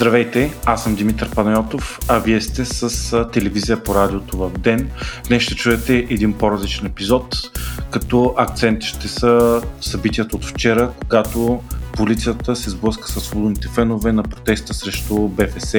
Здравейте, аз съм Димитър Панайотов, а вие сте с телевизия по радиото в ден. Днес ще чуете един по-различен епизод, като акценти ще са събитията от вчера, когато полицията се сблъска с свободните фенове на протеста срещу БФС.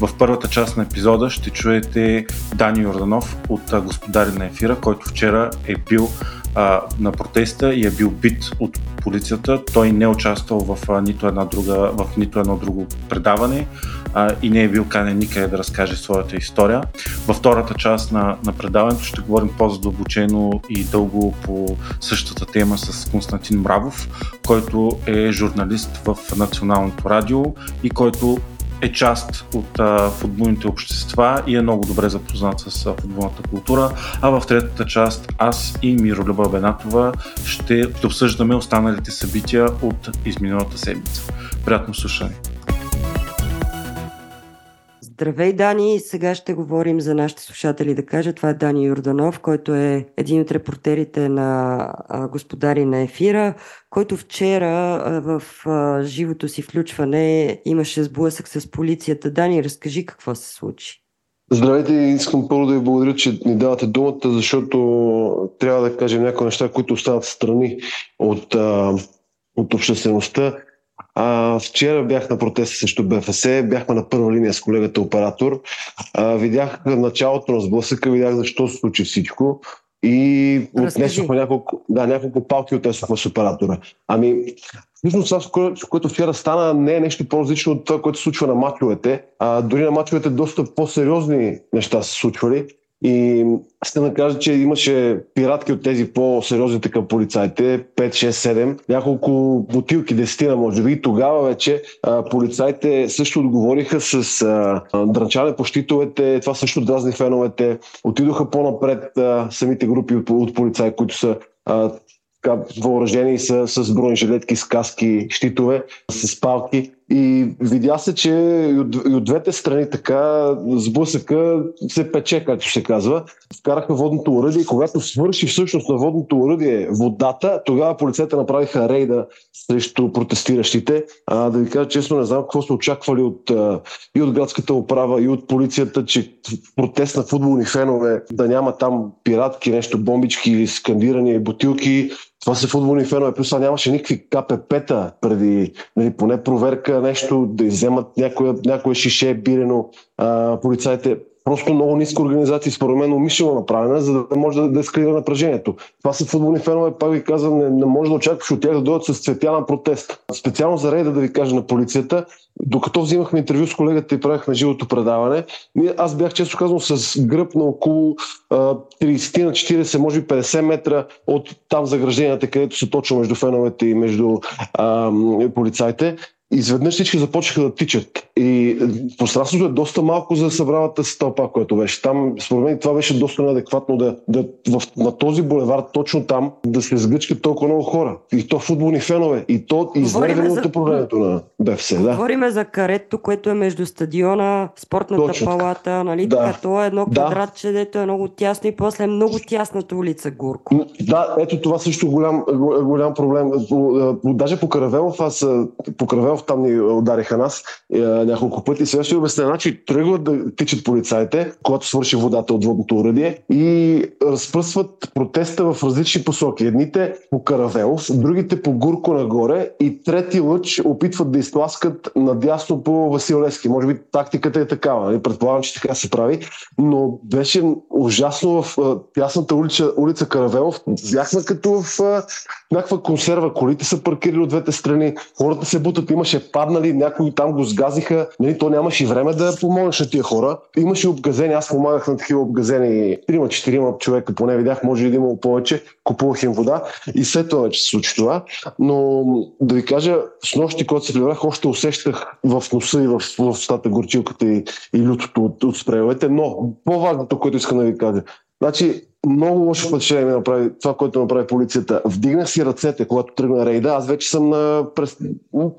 В първата част на епизода ще чуете Дани Йорданов от Господари на ефира, който вчера е бил а, на протеста и е бил бит от полицията. Той не е участвал в а, нито, една друга, в нито едно друго предаване а, и не е бил канен никъде да разкаже своята история. Във втората част на, на предаването ще говорим по-задълбочено и дълго по същата тема с Константин Мравов, който е журналист в Националното радио и който е част от а, футболните общества и е много добре запознат с а, футболната култура. А в третата част аз и Миролюба Бенатова ще, обсъждаме останалите събития от изминалата седмица. Приятно слушане! Здравей, Дани! Сега ще говорим за нашите слушатели да кажа. Това е Дани Юрданов, който е един от репортерите на Господари на ефира, който вчера в живото си включване имаше сблъсък с полицията. Дани, разкажи какво се случи. Здравейте, искам първо да ви благодаря, че ни давате думата, защото трябва да кажем някои неща, които остават страни от, от обществеността. А, вчера бях на протеста срещу БФС, бяхме на първа линия с колегата оператор. А, видях началото на сблъсъка, видях защо се случи всичко и отнесохме няколко, да, няколко палки отнесохме с оператора. Ами, всъщност това, което вчера стана, не е нещо по-различно от това, което се случва на мачовете. А, дори на мачовете доста по-сериозни неща се случвали. И ще да кажа, че имаше пиратки от тези по-сериозните към полицайите, 5, 6, 7, няколко бутилки, десетина може би. И тогава вече а, полицайите също отговориха с а, дрънчане по щитовете, това също дразни феновете. Отидоха по-напред а, самите групи от, от полицаи, които са а, въоръжени с, с бронежилетки, с каски, щитове, с палки. И видя се, че и от, и от двете страни така сблъсъка се пече, както се казва. Вкараха водното уръдие и когато свърши всъщност на водното уръдие водата, тогава полицията направиха рейда срещу протестиращите. А, да ви кажа честно, не знам какво са очаквали от, и от градската управа, и от полицията, че протест на футболни фенове да няма там пиратки, нещо, бомбички, скандирани, бутилки. Това са футболни фенове, плюс нямаше никакви КПП-та преди, нали, поне проверка нещо, да изземат някое, някое шише бирено а, полицайите. Просто много ниска организация, според мен умишлено направена, за да може да, да ескалира напрежението. Това са футболни фенове, пак ви казвам, не, не може да очакваш от тях да дойдат с цветя на протест. Специално за рейда да ви кажа на полицията, докато взимахме интервю с колегата и правихме живото предаване, аз бях често казвам с гръб на около 30 на 40, може би 50 метра от там загражденията, където се точва между феновете и между а, полицайите изведнъж всички започнаха да тичат. И пространството е доста малко за събраната си тълпа, което беше. Там, според мен, това беше доста неадекватно да, да в, на този булевар, точно там, да се сгъчкат толкова много хора. И то футболни фенове. И то изнервено от управлението на БФС. Да. Говориме за карето, което е между стадиона, спортната точно. палата, нали? Да. Така, то е едно квадратче, да. дето е много тясно и после е много тясната улица Горко. Да, ето това също голям, голям проблем. Даже по Каравелов, аз по Каравелов Иванов там ни удариха нас е, няколко пъти. Сега ще обясня. Значи тръгват да тичат полицаите, когато свърши водата от водното уръдие и разпръсват протеста в различни посоки. Едните по Каравелов, другите по Гурко нагоре и трети лъч опитват да изтласкат надясно по Василевски. Може би тактиката е такава. Нали? Предполагам, че така се прави. Но беше ужасно в тясната улица, улица Каравелов. Бяхме като в някаква консерва. Колите са паркирали от двете страни. Хората се бутат. Има имаше паднали, някои там го сгазиха, нали, то нямаше време да помогнеш на тия хора. Имаше обгазени, аз помагах на такива обгазени, трима-четирима човека, поне видях, може и да има повече, купувах им вода и след това вече се случи това. Но да ви кажа, с нощи, когато се прибрах, още усещах в носа и в, в стата горчилката и, и лютото от, от спрейловете, но по-важното, което искам да ви кажа, Значи, много лошо впечатление ми направи това, което направи полицията. Вдигнах си ръцете, когато тръгна рейда. Аз вече съм на, през,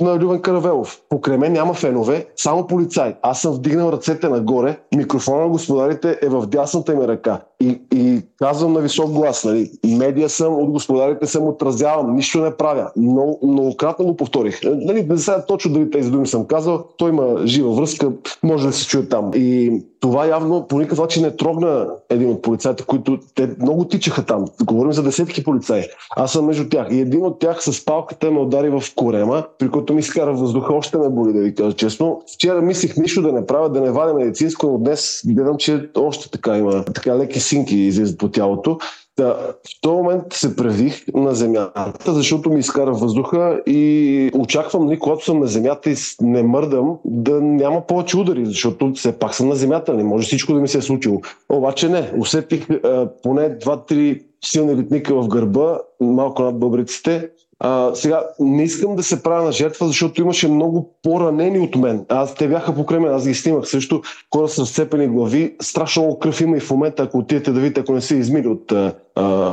на Любен Каравелов. Покрай мен няма фенове, само полицай. Аз съм вдигнал ръцете нагоре. Микрофона на господарите е в дясната ми ръка. И, и казвам на висок глас, нали, медия съм, от господарите съм, отразявам, нищо не правя. Но, многократно го повторих. Нали, не сега точно дали тези думи съм казал, той има жива връзка, може да се чуе там. И това явно по никакъв начин не трогна един от полицайите, които те много тичаха там. Говорим за десетки полицаи. Аз съм между тях. И един от тях с палката ме удари в корема, при който ми изкара въздуха. Още ме боли, да ви кажа честно. Вчера мислих нищо да не правя, да не вадя медицинско, но днес гледам, че още така има така леки синки излизат по тялото. Да, в този момент се превих на земята, защото ми изкара въздуха и очаквам, нали, когато съм на земята и не мърдам, да няма повече удари, защото все пак съм на земята, не може всичко да ми се е случило. Обаче не, усетих а, поне 2-3 силни ритника в гърба, малко над бъбриците а, сега, не искам да се правя на жертва, защото имаше много по-ранени от мен. Аз, те бяха покрай мен, аз ги снимах също. Хора с разцепени глави. Страшно много кръв има и в момента, ако отидете да видите, ако не се измили от,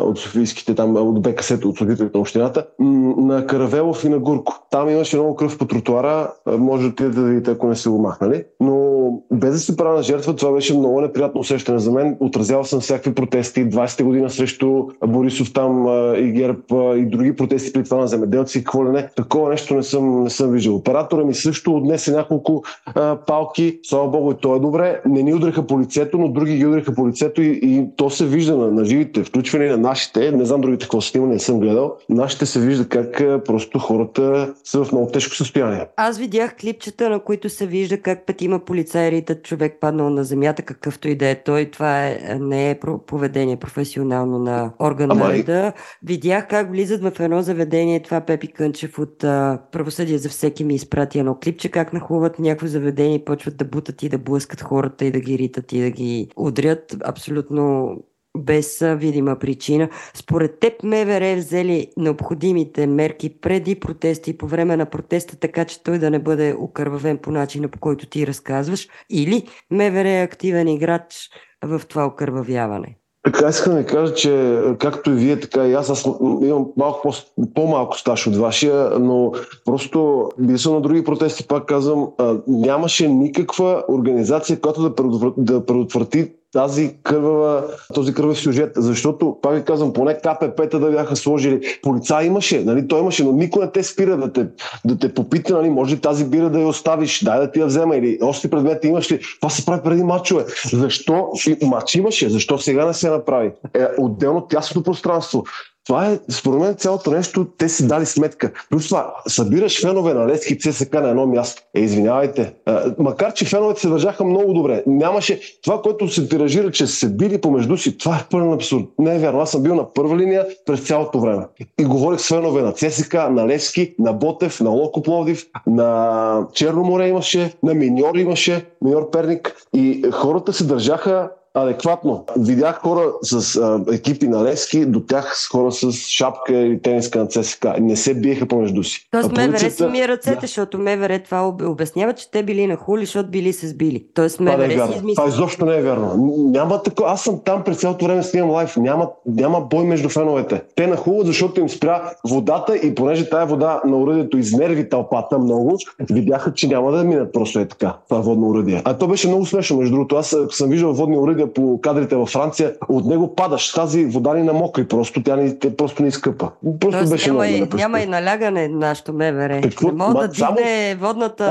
от Софийските, там, от БКС, от служителите на общината, на Каравелов и на Гурко. Там имаше много кръв по тротуара, може да отидете да видите, ако не се махнали. Но без да се правя на жертва, това беше много неприятно усещане за мен. Отразял съм всякакви протести. 20-та година срещу Борисов там и ГЕРБ и други протести при това на земеделци, какво ли не. Такова нещо не съм, не съм виждал. Оператора ми също отнесе няколко а, палки. Слава Богу, и то е добре. Не ни удариха по лицето, но други ги удариха по лицето и, и то се вижда на, на живите. Включване на нашите, не знам другите какво снима, не съм гледал. Нашите се вижда как просто хората са в много тежко състояние. Аз видях клипчета, на които се вижда как петима полицаи ритат човек паднал на земята, какъвто и да е той. Това е, не е поведение професионално на орган на реда. Видях как влизат в едно заведение. Това Пепи Кънчев от а, Правосъдие за всеки ми изпрати едно клипче, как нахуват някакво заведение и почват да бутат и да блъскат хората и да ги ритат и да ги удрят. Абсолютно без видима причина. Според теб МВР е взели необходимите мерки преди протести и по време на протеста, така че той да не бъде окървавен по начина, по който ти разказваш, или МВР е активен играч в това окървавяване? Така искам да кажа, че както и вие, така и аз, аз имам малко по-малко стаж от вашия, но просто били съм на други протести, пак казвам, нямаше никаква организация, която да предотврати тази кървава, този кървав сюжет, защото, пак ви казвам, поне КПП-та да бяха сложили. Полицай имаше, нали, той имаше, но никой не те спира да те, да те попита, нали, може ли тази бира да я оставиш, дай да ти я взема или още предмети имаш ли. Това се прави преди матчове. Защо? Матч имаше, защо сега не се направи? Е, отделно тясното пространство. Това е, според мен, цялото нещо, те си дали сметка. Плюс това, събираш фенове на Лески ЦСК на едно място. Е, извинявайте. А, макар, че феновете се държаха много добре. Нямаше това, което се тиражира, че се били помежду си. Това е пълен абсурд. Не е вярно. Аз съм бил на първа линия през цялото време. И говорих с фенове на ЦСК, на Лески, на Ботев, на Локо Пловдив, на Черно море имаше, на Миньор имаше, Миньор Перник. И хората се държаха адекватно. Видях хора с а, екипи на Лески, до тях с хора с шапка или тениска на ЦСК. Не се биеха помежду си. Тоест МВР си ми ръцете, да. защото МВР това обяснява, че те били на хули, защото били се сбили. Тоест МВР това, е си измисли. Това изобщо не е вярно. Няма тако... Аз съм там през цялото време снимам лайф. Няма, няма бой между феновете. Те нахуват, защото им спря водата и понеже тая вода на уръдието измерви тълпата много, видяха, че няма да минат просто е така, това водно уръдие. А то беше много смешно, между другото. Аз съм виждал водни уръдия по кадрите във Франция, от него падаш. Тази вода ни намокри, просто тя ни, те просто ни изкъпа. Просто Тоест, беше няма, и, няма и налягане на нашото МВР. Какво? Не мога да дигне само... водната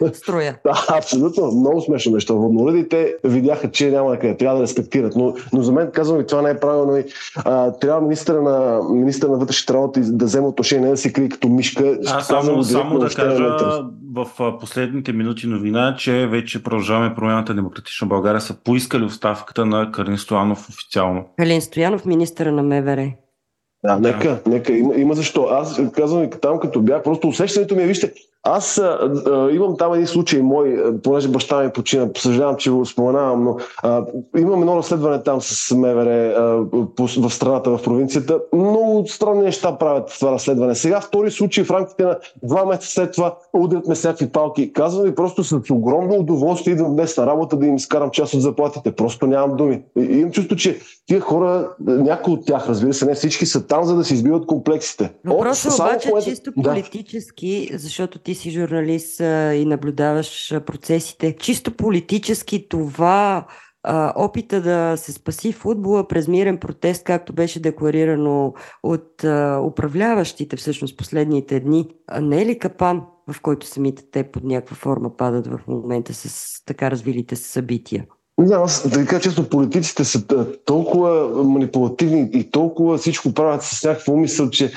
да. струя. Да, абсолютно. Много смешно нещо. Водноуреди те видяха, че няма къде. Трябва да респектират. Но, но за мен казвам ви, това не е правилно. И, а, трябва министър на, министър на вътрешните работи да вземе отношение, да се крие като мишка. Аз само, само да кажа, в последните минути новина, че вече продължаваме промяната Демократична България са поискали оставката на Калин Стоянов официално. Калин Стоянов, министъра на МВР. Да, нека, нека, има, има защо. Аз казвам и там, като бях, просто усещането ми е, вижте, аз а, а, имам там един случай мой, понеже баща ми почина, съжалявам, че го споменавам, но а, имам едно разследване там с МВР а, по, в страната, в провинцията. Много странни неща правят това разследване. Сега втори случай в рамките на два месеца след това удрят ме всякакви палки. Казвам ви просто с огромно удоволствие идвам днес на работа да им изкарам част от заплатите. Просто нямам думи. И, имам чувство, че тия хора, някои от тях, разбира се, не всички са там, за да се избиват комплексите. Въпросът обаче е чисто политически, да. защото ти си журналист и наблюдаваш процесите. Чисто политически това а, опита да се спаси футбола през мирен протест, както беше декларирано от а, управляващите всъщност последните дни, а не е ли капан, в който самите те под някаква форма падат в момента с така развилите събития? Не, аз така често политиците са толкова манипулативни и толкова всичко правят с някаква умисъл, че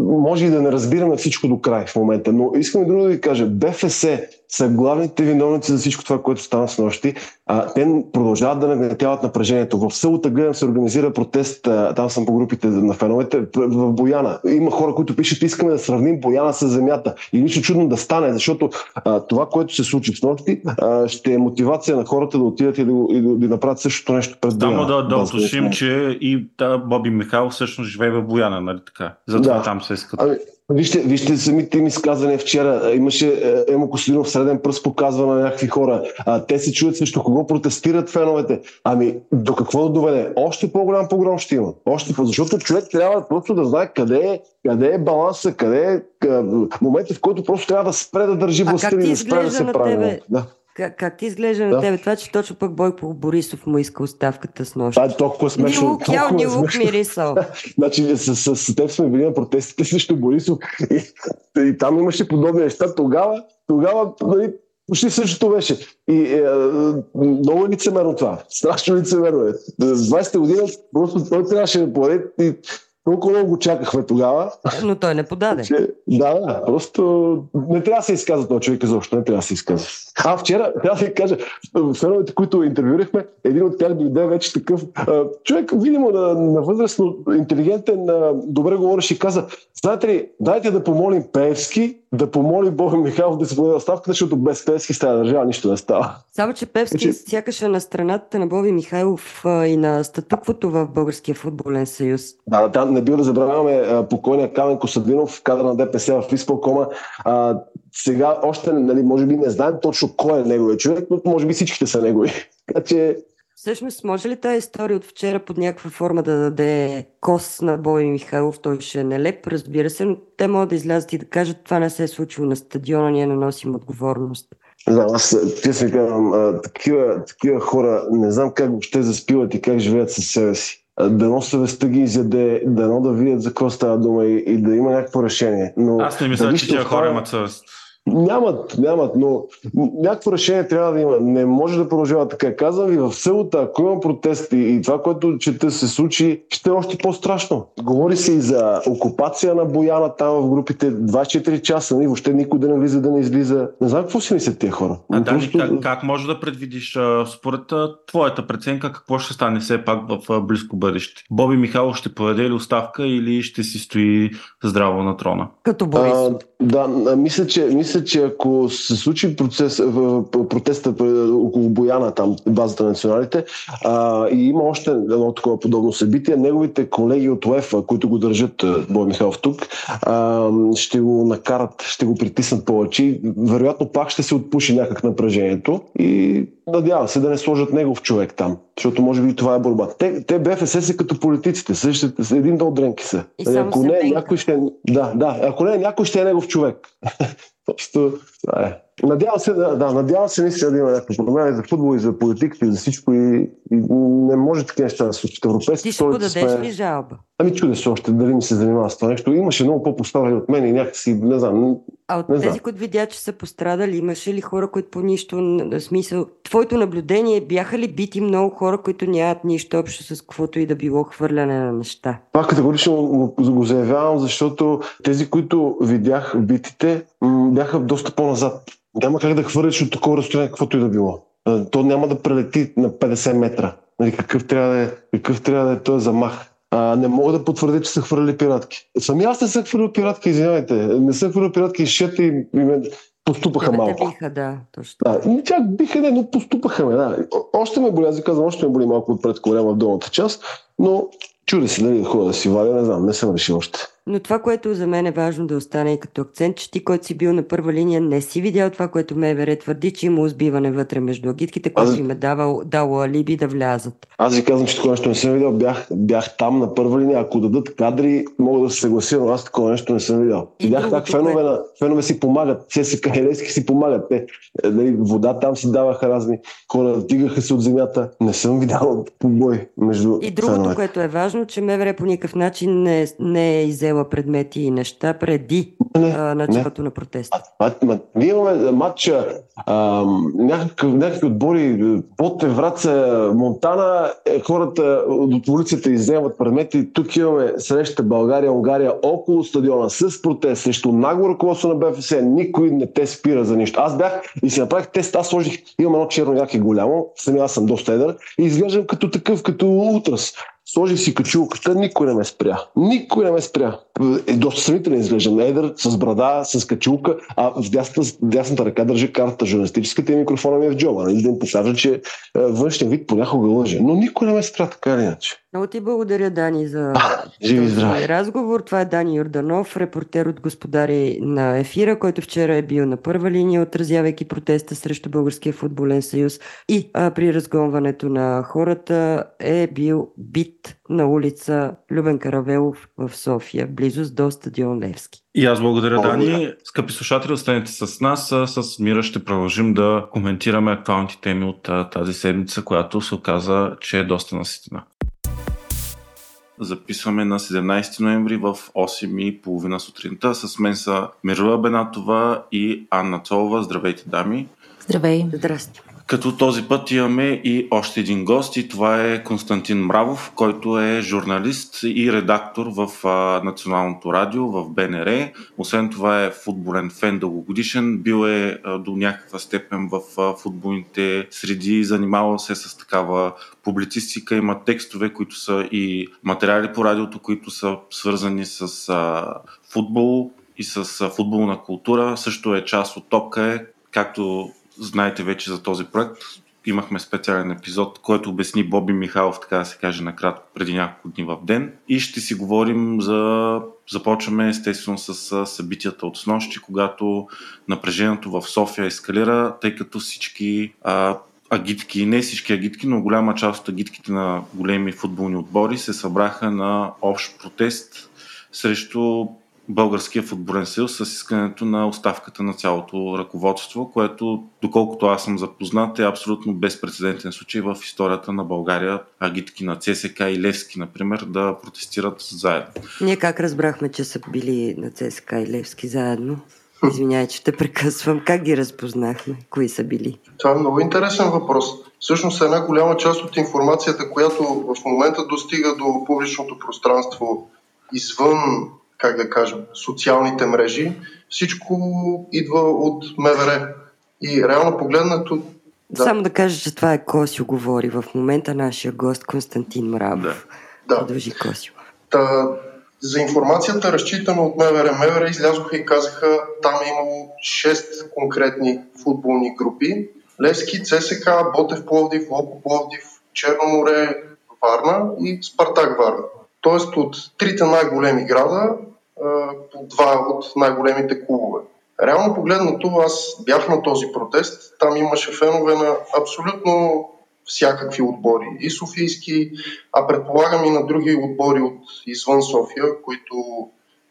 може и да не разбираме всичко до край в момента. Но искам и друго да ви кажа. БФС са главните виновници за всичко това, което стана с нощи. А, те продължават да нагнетяват напрежението. В селата гледам се организира протест, а, там съм по групите на феновете, в Бояна. Има хора, които пишат, искаме да сравним Бояна с земята. И нищо чудно да стане, защото а, това, което се случи с нощи, а, ще е мотивация на хората да отидат и да, и да, да направят същото нещо пред. Само да, да уточним, че и да, Боби Михайлов всъщност живее в Бояна, нали така? Затова да. там се искат. Ами, Вижте, вижте самите им изказания вчера. Имаше е, Емо Костадинов среден пръст показва на някакви хора. А, те се чуят също кого протестират феновете. Ами, до какво да доведе? Още по-голям погром ще има. Още по защото човек трябва просто да знае къде е, къде е баланса, къде е момента, в който просто трябва да спре да държи властта и да спре да се прави. Да. Как, как ти изглежда да. на тебе това, че точно пък Бойко Борисов му иска оставката с нощ? Това е толкова смешно. Ни лук, ял, ни лук мирисъл. значи с, с, с теб сме били на протестите срещу Борисов и, и, там имаше подобни неща. Тогава, тогава нали, почти същото беше. И е, много лицемерно това. Страшно лицемерно е. 20-та година просто той трябваше да поеде и толкова много го чакахме тогава. Но той не подаде. Че, да, да, просто не трябва да се изказва този човек изобщо, не трябва да се изказва. А вчера, трябва да ви кажа, феновете, които интервюрахме, един от тях дойде вече такъв човек, видимо на, на възрастно, интелигентен, добре говореше и каза, знаете ли, дайте да помолим Певски, да помоли Бога Михайлов да се подаде оставката, защото без Певски с тази държава нищо не става. Само, че Певски че... Значи- сякаш е на страната на Боби Михайлов а, и на статуквото в Българския футболен съюз. Да, да, не бива да забравяме покойния Камен Косадинов, кадър на ДПС в изпълкома. А, сега още, нали, може би не знаем точно кой е неговият човек, но може би всичките са негови. така че Всъщност, може ли тази история от вчера под някаква форма да даде кос на Бой Михайлов? Той ще е нелеп, разбира се, но те могат да излязат и да кажат, това не се е случило на стадиона, ние не носим отговорност. Да, аз честно казвам, такива, такива хора не знам как въобще заспиват и как живеят със себе си. Дано съвестта ги изяде, дано да видят за какво става дума и, и да има някакво решение. Но, аз не мисля, че тия хора имат съвест. Нямат, нямат, но някакво решение трябва да има. Не може да продължава така. Казвам ви, в селата, ако има протести и това, което чета се случи, ще е още по-страшно. Говори се и за окупация на Бояна там в групите 24 часа, и нали? въобще никой да не влиза, да не излиза. Не знам какво си мислят тия хора. А, да, просто... как, как може да предвидиш според твоята преценка какво ще стане все пак в близко бъдеще? Боби Михайлов ще подаде ли оставка или ще си стои здраво на трона? Като Борис. Да, мисля, че, мисля, че ако се случи процес, протеста около Бояна, там, базата на националите, а, и има още едно такова подобно събитие, неговите колеги от УЕФА, които го държат Бой Михайлов тук, а, ще го накарат, ще го притиснат повече. Вероятно пак ще се отпуши някак напрежението и надявам се да не сложат негов човек там, защото може би това е борба. Те, те БФС са като политиците, същите, един дол дренки са. ако не, някой ще, да, да, ако не, някой ще е негов човек. Просто това е. Надявам се, да, да, надявам се наистина да има някакво промяна и за футбол, и за политиката, и за всичко. И, и не може такива неща да се случат. Европейски Ти ще подадеш сме... ли жалба? Ами чудя се още дали ми се занимава с това нещо. Имаше много по-пострадали от мен и някакси, не знам. А от не тези, знам. които видят, че са пострадали, имаше ли хора, които по нищо, смисъл, твоето наблюдение, бяха ли бити много хора, които нямат нищо общо с каквото и да било хвърляне на неща? Това категорично го, го заявявам, защото тези, които видях битите, бяха доста по-назад няма как да хвърлиш от такова разстояние, каквото и да било. То няма да прелети на 50 метра. Нали, какъв трябва да е, какъв трябва да е този замах. А, не мога да потвърдя, че са хвърли пиратки. Сами аз не съм хвърлил пиратки, извинявайте. Не съм хвърлил пиратки и шета и, и ме поступаха Те малко. биха, да, точно. Да, не чак биха, не, но поступаха ме, да. Още ме боли, аз казвам, още ме боли малко отпред, когато в долната част, но чуди се дали да ходя да си вадя, не знам, не съм решил още. Но това, което за мен е важно да остане и като акцент, че ти, който си бил на първа линия, не си видял това, което МВР твърди, че има сбиване вътре между агитките, което Аз- им е давал, дало алиби да влязат. Аз ви казвам, че такова нещо не съм видял. Бях, бях там на първа линия. Ако дадат кадри, мога да се съглася, но аз такова нещо не съм видял. И Видях как фенове, на, фенове си помагат. ССК и Левски си помагат. Те, е, нали, вода там си даваха разни хора, вдигаха се от земята. Не съм видял побой между И другото, феновете. което е важно, че МВР по никакъв начин не, не е изела предмети и неща преди Не, а, началото на протеста. А, а, ние имаме матча, а, някакъв, някакви отбори, Потев, Враца, Монтана, е, хората от улицата изземат предмети. Тук имаме среща България-Унгария около стадиона с протест срещу нагло ръководство на БФС. Никой не те спира за нищо. Аз бях и си направих тест, аз сложих, имам едно черно яке голямо, сами аз съм доста едър и изглеждам като такъв, като утрас. Сложих си качулката, никой не ме спря. Никой не ме спря. Е, доста съмнителен изглеждам. Едър, с брада, с качулка, а в дясната, дясната ръка държа картата журналистическата и микрофона ми е в джоба. Нали? Да им покажа, че е, външния вид понякога лъже. Но никой не ме спря така или иначе. Много ти благодаря, Дани, за Живи здрави! разговор. Това е Дани Юрданов, репортер от Господари на ефира, който вчера е бил на първа линия, отразявайки протеста срещу Българския футболен съюз и а, при разгонването на хората е бил бит на улица Любен Каравелов в София, близост до стадион Левски. И аз благодаря, Благодаря. Дани. Скъпи слушатели, останете с нас. А С Мира ще продължим да коментираме актуалните теми от тази седмица, която се оказа, че е доста наситена. Записваме на 17 ноември в 8.30 сутринта. С мен са Мирила Бенатова и Анна Цолова. Здравейте, дами! Здравей! Здрасти! Като този път имаме и още един гост и това е Константин Мравов, който е журналист и редактор в Националното радио, в БНР. Освен това е футболен фен дългогодишен, бил е до някаква степен в футболните среди, занимавал се с такава публицистика, има текстове, които са и материали по радиото, които са свързани с футбол и с футболна култура. Също е част от Топка е, както знаете вече за този проект. Имахме специален епизод, който обясни Боби Михайлов, така да се каже, накратко преди няколко дни в ден. И ще си говорим за... Започваме естествено с събитията от снощи, когато напрежението в София ескалира, тъй като всички а, агитки, не всички агитки, но голяма част от агитките на големи футболни отбори се събраха на общ протест срещу Българския футболен съюз с искането на оставката на цялото ръководство, което, доколкото аз съм запознат, е абсолютно безпредседентен случай в историята на България. Агитки на ЦСК и Левски, например, да протестират заедно. Ние как разбрахме, че са били на ЦСКА и Левски заедно? Извинявай, че те прекъсвам. Как ги разпознахме? Кои са били? Това е много интересен въпрос. Всъщност една голяма част от информацията, която в момента достига до публичното пространство извън, как да кажем, социалните мрежи, всичко идва от МВР. И реално погледнато, Да. Само да кажа, че това е Косио говори в момента нашия гост Константин Мравов. Да. да, Продължи Косио. Та, за информацията, разчитана от МВР, МВР излязоха и казаха, там е имало 6 конкретни футболни групи. Левски, ЦСК, Ботев Пловдив, Локо Пловдив, Черноморе, Варна и Спартак Варна. Тоест от трите най-големи града, по два от най-големите клубове. Реално погледнато, аз бях на този протест. Там имаше фенове на абсолютно всякакви отбори. И софийски, а предполагам и на други отбори от извън София, които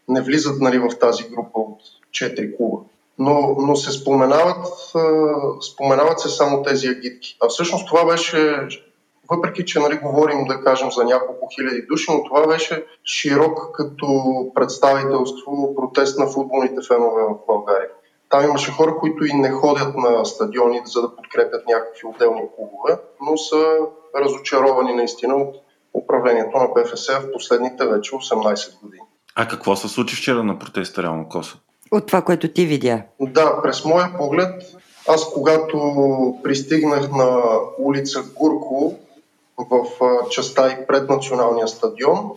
не влизат нали, в тази група от 4 клуба. Но, но се споменават, споменават се само тези агитки. А всъщност това беше, въпреки че нали, говорим да кажем за няколко хиляди души, но това беше широк като представителство протест на футболните фенове в България. Там имаше хора, които и не ходят на стадиони, за да подкрепят някакви отделни клубове, но са разочаровани наистина от управлението на БФС в последните вече 18 години. А какво се случи вчера на протеста реално Косо? От това, което ти видя. Да, през моя поглед, аз когато пристигнах на улица Гурко в частта и пред националния стадион,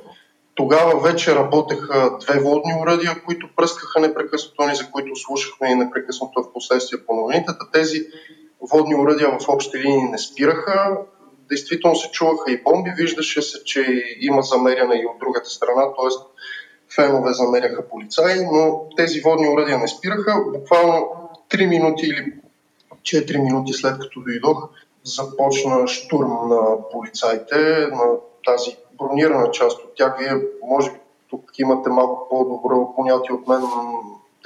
тогава вече работеха две водни уръдия, които пръскаха непрекъснато, ни за които слушахме и непрекъснато в последствие по новините. Тези водни уръдия в общи линии не спираха. Действително се чуваха и бомби. Виждаше се, че има замеряне и от другата страна, т.е. фенове замеряха полицаи, но тези водни уръдия не спираха. Буквално 3 минути или 4 минути след като дойдох, започна штурм на полицаите, на тази бронирана част от тях. Вие, може би, тук имате малко по-добро понятие от мен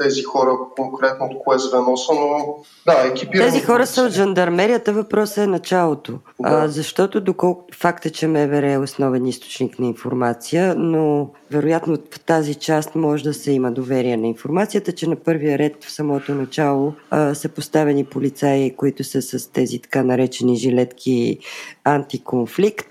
тези хора конкретно от кое звено са, но да, екипирани. Тези хора са от жандармерията, въпросът е началото. Да. А, защото доколко факт е, че МВР е основен източник на информация, но вероятно в тази част може да се има доверие на информацията, че на първия ред в самото начало а, са поставени полицаи, които са с тези така наречени жилетки антиконфликт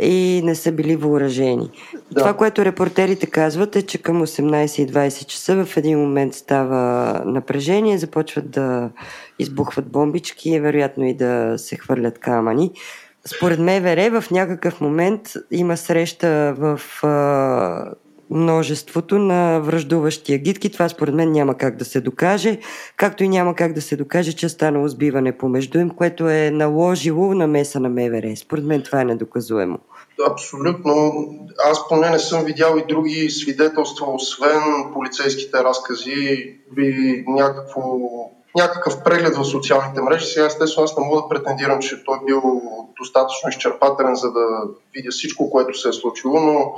и не са били въоръжени. Да. Това, което репортерите казват е, че към 18.20 часа в един момент става напрежение, започват да избухват бомбички, вероятно и да се хвърлят камъни. Според МВР в някакъв момент има среща в а, множеството на връждуващи агитки. Това според мен няма как да се докаже, както и няма как да се докаже, че е станало сбиване помежду им, което е наложило намеса на МВР. Според мен това е недоказуемо. Абсолютно. Аз поне не съм видял и други свидетелства, освен полицейските разкази би някакво, някакъв преглед в социалните мрежи. Сега, естествено, аз не мога да претендирам, че той бил достатъчно изчерпателен, за да видя всичко, което се е случило, но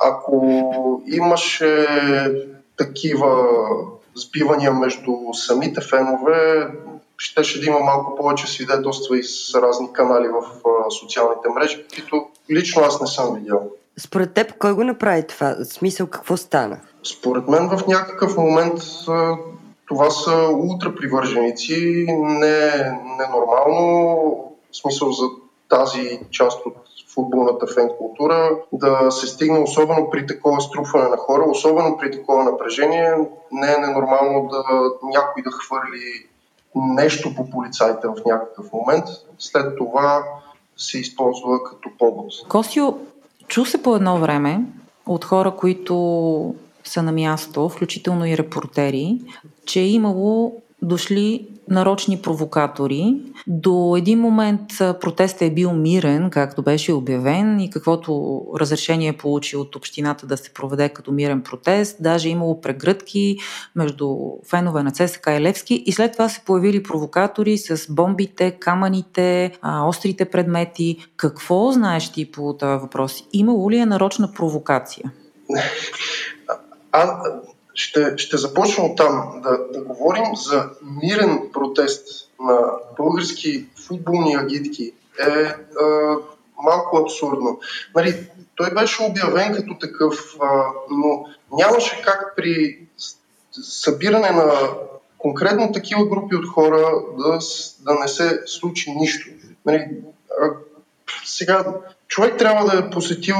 ако имаше такива сбивания между самите фенове, щеше да има малко повече свидетелства и с разни канали в социалните мрежи, които лично аз не съм видял. Според теб, кой го направи това? В смисъл, какво стана? Според мен в някакъв момент това са ултрапривърженици, не, ненормално, в смисъл за тази част от футболната фен култура, да се стигне особено при такова струпване на хора, особено при такова напрежение, не е ненормално да някой да хвърли нещо по полицайите в някакъв момент. След това се използва като повод. Косио, чу се по едно време от хора, които са на място, включително и репортери, че е имало дошли нарочни провокатори. До един момент протестът е бил мирен, както беше обявен и каквото разрешение получи от общината да се проведе като мирен протест. Даже имало прегръдки между фенове на ЦСК и Левски и след това се появили провокатори с бомбите, камъните, острите предмети. Какво знаеш ти по този въпрос? Имало ли е нарочна провокация? А, ще, ще започна от там да, да говорим за мирен протест на български футболни агитки е а, малко абсурдно. Нали, той беше обявен като такъв, а, но нямаше как при събиране на конкретно такива групи от хора да, да не се случи нищо. Нали, а, сега, човек трябва да е посетил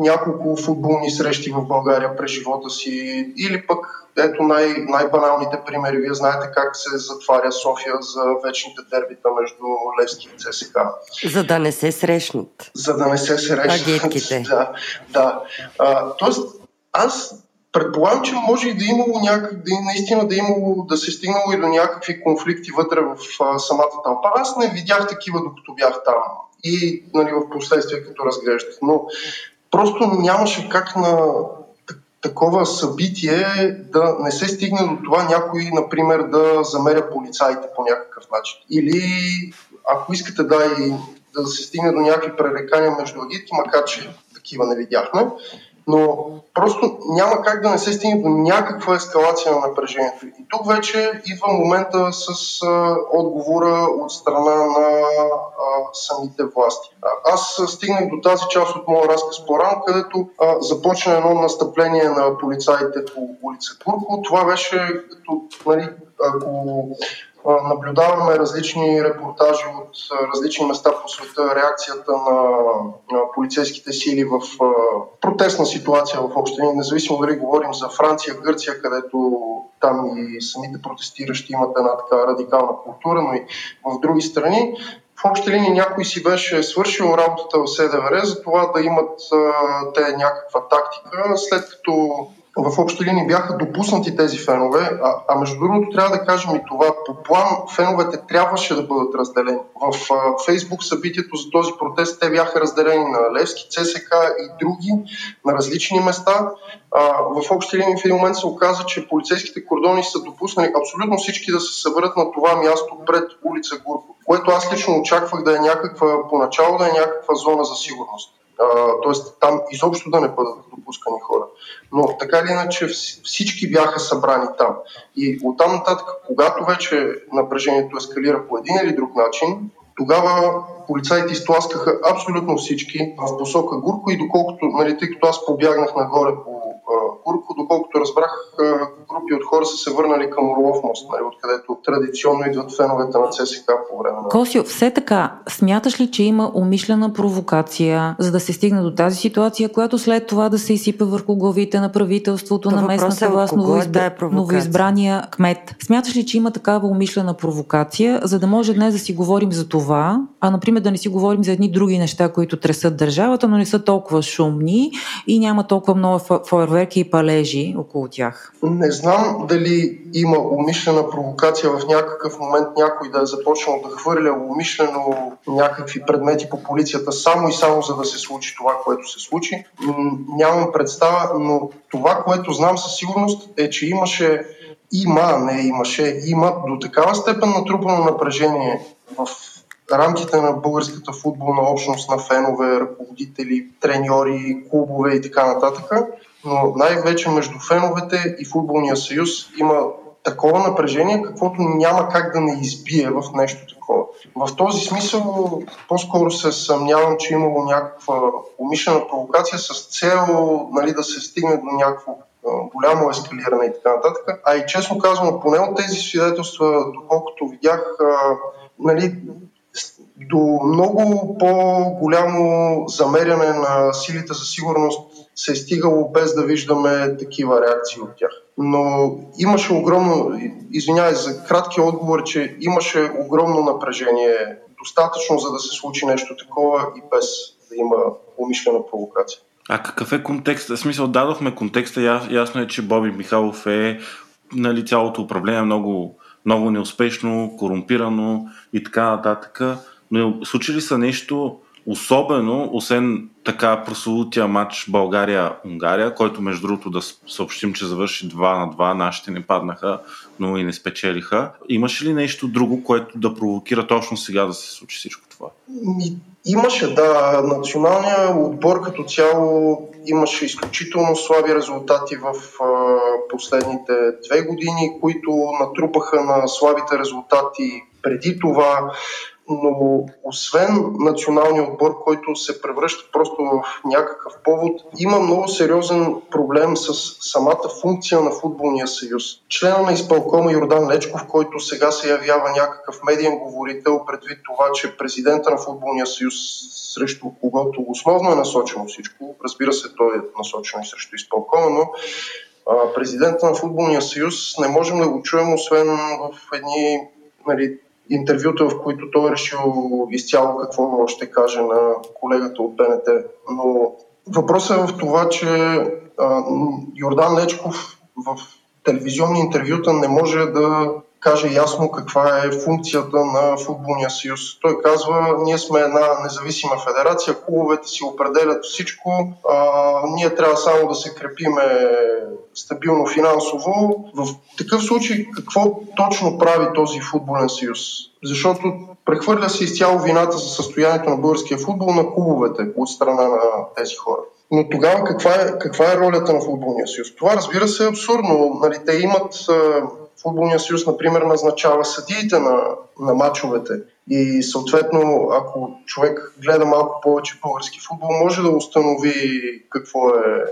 няколко футболни срещи в България през живота си или пък ето най- най-баналните примери. Вие знаете как се затваря София за вечните дербита между Левски и ЦСК. За да не се срещнат. За да не се срещнат. Да, да. А, тоест, аз предполагам, че може и да е имало някак, да, наистина да е имало, да се е стигнало и до някакви конфликти вътре в а, самата тълпа. Аз не видях такива, докато бях там и нали, в последствие като разглеждах. Но просто нямаше как на такова събитие да не се стигне до това някой, например, да замеря полицаите по някакъв начин. Или ако искате да, и да се стигне до някакви пререкания между агитки, макар че такива не видяхме, но просто няма как да не се стигне до някаква ескалация на напрежението. И тук вече идва момента с а, отговора от страна на а, самите власти. Аз стигнах до тази част от моя разказ по-рано, където а, започна едно настъпление на полицаите по улица Курко. Това беше като, нали, ако наблюдаваме различни репортажи от различни места по света, реакцията на полицейските сили в протестна ситуация в общини, независимо дали говорим за Франция, Гърция, където там и самите протестиращи имат една така радикална култура, но и в други страни. В общи линии някой си беше свършил работата в СДВР за това да имат те някаква тактика, след като в общи линии бяха допуснати тези фенове, а, а между другото трябва да кажем и това, по план феновете трябваше да бъдат разделени. В Фейсбук събитието за този протест те бяха разделени на Левски, ЦСК и други на различни места. А, в общи линии в един момент се оказа, че полицейските кордони са допуснали абсолютно всички да се съберат на това място пред улица Гурко, което аз лично очаквах да е някаква, поначало да е някаква зона за сигурност. Тоест там изобщо да не бъдат допускани хора. Но така или иначе всички бяха събрани там. И оттам нататък, когато вече напрежението ескалира по един или друг начин, тогава полицаите изтласкаха абсолютно всички в посока Гурко и доколкото, нали, тъй като аз побягнах нагоре по Курко, доколкото разбрах, групи от хора са се върнали към Орлов мост, нали, откъдето традиционно идват феновете на ЦСК по време на... Косио, все така, смяташ ли, че има умишлена провокация, за да се стигне до тази ситуация, която след това да се изсипе върху главите на правителството, То на местната е власт, новоизбра... е новоизбрания кмет? Смяташ ли, че има такава умишлена провокация, за да може днес да си говорим за това, а например да не си говорим за едни други неща, които тресат държавата, но не са толкова шумни и няма толкова много фойерверки и палежи около тях? Не знам дали има умишлена провокация в някакъв момент някой да е започнал да хвърля умишлено някакви предмети по полицията само и само за да се случи това, което се случи. Нямам представа, но това, което знам със сигурност е, че имаше има, не имаше, има до такава степен натрупано напрежение в рамките на българската футболна общност на фенове, ръководители, треньори, клубове и така нататък, но най-вече между феновете и футболния съюз има такова напрежение, каквото няма как да не избие в нещо такова. В този смисъл по-скоро се съмнявам, че е имало някаква умишлена провокация с цел нали, да се стигне до някакво голямо ескалиране и така нататък. А и честно казвам, поне от тези свидетелства, доколкото видях, нали, до много по-голямо замеряне на силите за сигурност се е стигало без да виждаме такива реакции от тях. Но имаше огромно, извинявай за краткия отговор, че имаше огромно напрежение, достатъчно за да се случи нещо такова и без да има умишлена провокация. А какъв е контекст? В смисъл, дадохме контекста. Ясно е, че Боби Михайлов е нали, цялото управление много, много неуспешно, корумпирано и така нататък. Но случи ли са нещо особено, освен така прословутия матч България-Унгария, който между другото да съобщим, че завърши 2 на 2, нашите не паднаха, но и не спечелиха. Имаше ли нещо друго, което да провокира точно сега да се случи всичко това? Имаше, да. Националният отбор като цяло имаше изключително слаби резултати в последните две години, които натрупаха на слабите резултати преди това но освен националния отбор, който се превръща просто в някакъв повод, има много сериозен проблем с самата функция на футболния съюз. Члена на изпълкома Йордан Лечков, който сега се явява някакъв медиен говорител, предвид това, че президента на футболния съюз срещу когото основно е насочено всичко, разбира се, той е насочен и срещу изпълкома, но президента на футболния съюз не можем да го чуем, освен в едни нали, интервюта, в които той е решил изцяло какво ще каже на колегата от БНТ. Но въпросът е в това, че а, Йордан Лечков в телевизионни интервюта не може да каже ясно каква е функцията на футболния съюз. Той казва, ние сме една независима федерация, клубовете си определят всичко, а, ние трябва само да се крепиме стабилно финансово. В такъв случай какво точно прави този футболен съюз? Защото прехвърля се изцяло вината за състоянието на българския футбол на клубовете от страна на тези хора. Но тогава каква е, каква е ролята на футболния съюз? Това разбира се е абсурдно. Нали, те имат Футболния съюз, например, назначава съдиите на, на матчовете. И съответно, ако човек гледа малко повече български футбол, може да установи какво е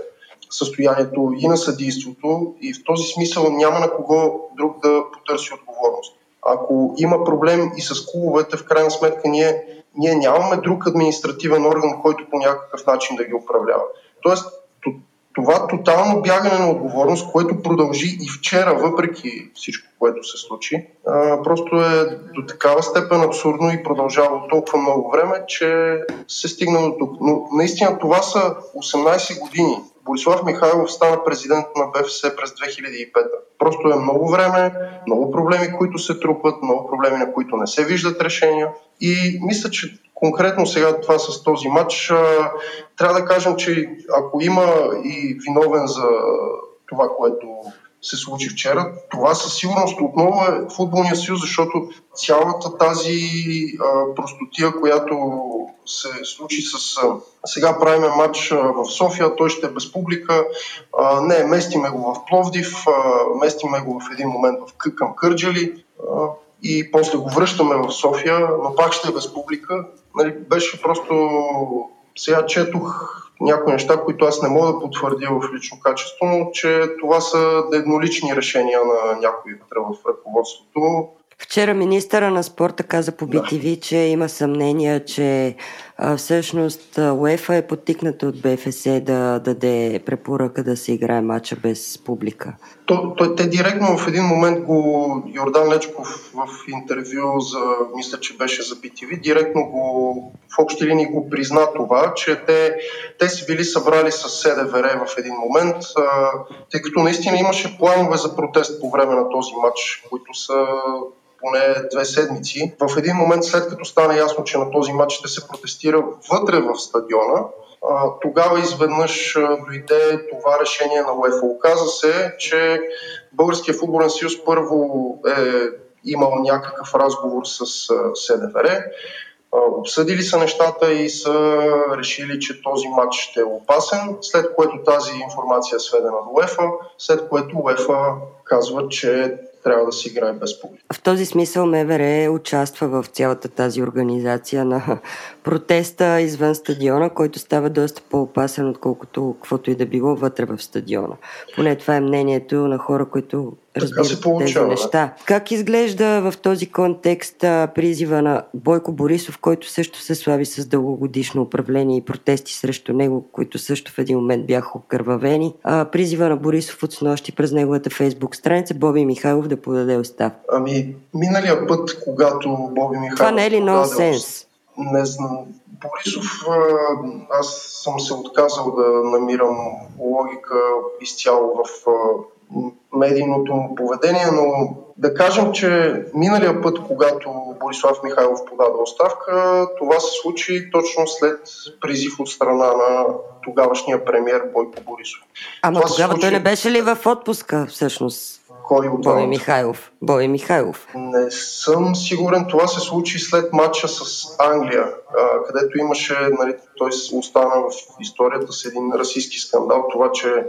състоянието и на съдийството и в този смисъл няма на кого друг да потърси отговорност. Ако има проблем и с клубовете, в крайна сметка ние, ние нямаме друг административен орган, който по някакъв начин да ги управлява. Тоест, това тотално бягане на отговорност, което продължи и вчера, въпреки всичко, което се случи, просто е до такава степен абсурдно и продължава толкова много време, че се стигна до тук. Но наистина това са 18 години Борислав Михайлов стана президент на БФС през 2005. Просто е много време, много проблеми, които се трупат, много проблеми, на които не се виждат решения. И мисля, че конкретно сега това с този матч, трябва да кажем, че ако има и виновен за това, което се случи вчера. Това със сигурност отново е футболния съюз, защото цялата тази простотия, която се случи с... Сега правиме матч в София, той ще е без публика. Не, местиме го в Пловдив, местиме го в един момент в, към Кърджали и после го връщаме в София, но пак ще е без публика. Нали, беше просто... Сега четох някои неща, които аз не мога да потвърдя в лично качество, но че това са еднолични решения на някои вътре в ръководството. Вчера министъра на спорта каза по BTV, да. че има съмнение, че всъщност УЕФА е подтикната от БФС да даде препоръка да се играе матча без публика. То, то, те директно в един момент го, Йордан Лечков в интервю за, мисля, че беше за BTV, директно го, в общи линии го призна това, че те, те си били събрали с СДВР в един момент, тъй като наистина имаше планове за протест по време на този матч, които са поне две седмици. В един момент, след като стана ясно, че на този матч ще се протестира вътре в стадиона, тогава изведнъж дойде това решение на УЕФА. Оказа се, че Българския футболен съюз първо е имал някакъв разговор с СДВР, обсъдили са нещата и са решили, че този матч ще е опасен, след което тази информация е сведена до УЕФА, след което УЕФА казва, че трябва да си играе без публика. В този смисъл МВР участва в цялата тази организация на протеста извън стадиона, който става доста по-опасен, отколкото каквото и да било вътре в стадиона. Поне това е мнението на хора, които разбират тези неща. Как изглежда в този контекст призива на Бойко Борисов, който също се слави с дългогодишно управление и протести срещу него, които също в един момент бяха окървавени. А, призива на Борисов от снощи през неговата фейсбук страница Боби Михайлов да подаде остав. Ами, миналия път, когато Боби Михайлов... Това не е ли нонсенс? Не знам. Борисов, аз съм се отказал да намирам логика изцяло в медийното му поведение, но да кажем, че миналия път, когато Борислав Михайлов подаде оставка, това се случи точно след призив от страна на тогавашния премьер Бойко Борисов. Ама това тогава случи... той не беше ли в отпуска всъщност? Кой от Бой Михайлов. Бой Михайлов. Не съм сигурен. Това се случи след матча с Англия, където имаше, нали, той остана в историята с един расистски скандал. Това, че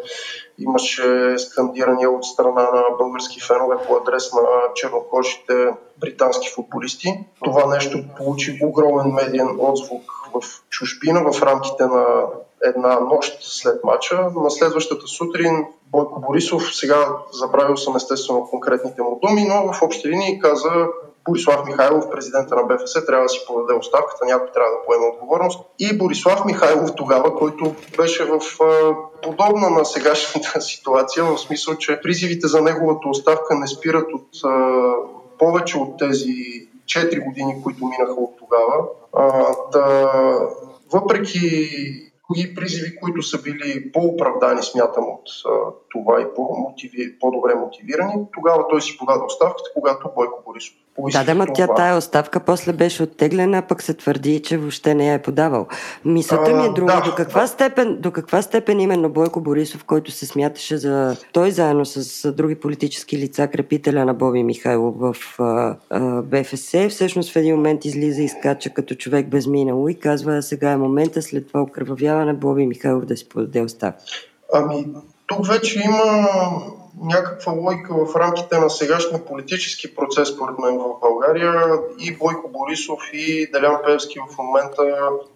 имаше скандирания от страна на български фенове по адрес на чернокожите британски футболисти. Това нещо получи огромен медиен отзвук в чужбина в рамките на една нощ след мача. На следващата сутрин Бойко Борисов, сега забравил съм естествено конкретните му думи, но в общи линии каза Борислав Михайлов, президента на БФС, трябва да си подаде оставката, някой трябва да поеме отговорност. И Борислав Михайлов тогава, който беше в подобна на сегашната ситуация, в смисъл, че призивите за неговата оставка не спират от повече от тези 4 години, които минаха от тогава. А, да, въпреки кои призиви, които са били по-оправдани, смятам, от това и по-мотиви, по-добре мотивирани, тогава той си подаде оставката, когато Бойко Борисов да, да, ма тя тая оставка после беше оттеглена, пък се твърди, че въобще не я е подавал. Мисълта ми е друга. Да, до, каква да. степен, до каква степен именно Бойко Борисов, който се смяташе за той заедно с други политически лица, крепителя на Боби Михайлов в а, а, БФС, всъщност в един момент излиза и скача като човек без минало и казва, сега е момента след това окръвяване Боби Михайлов да си подаде оставка. Ами, тук вече има някаква логика в рамките на сегашния политически процес, според мен, в България. И Бойко Борисов, и Делян Певски в момента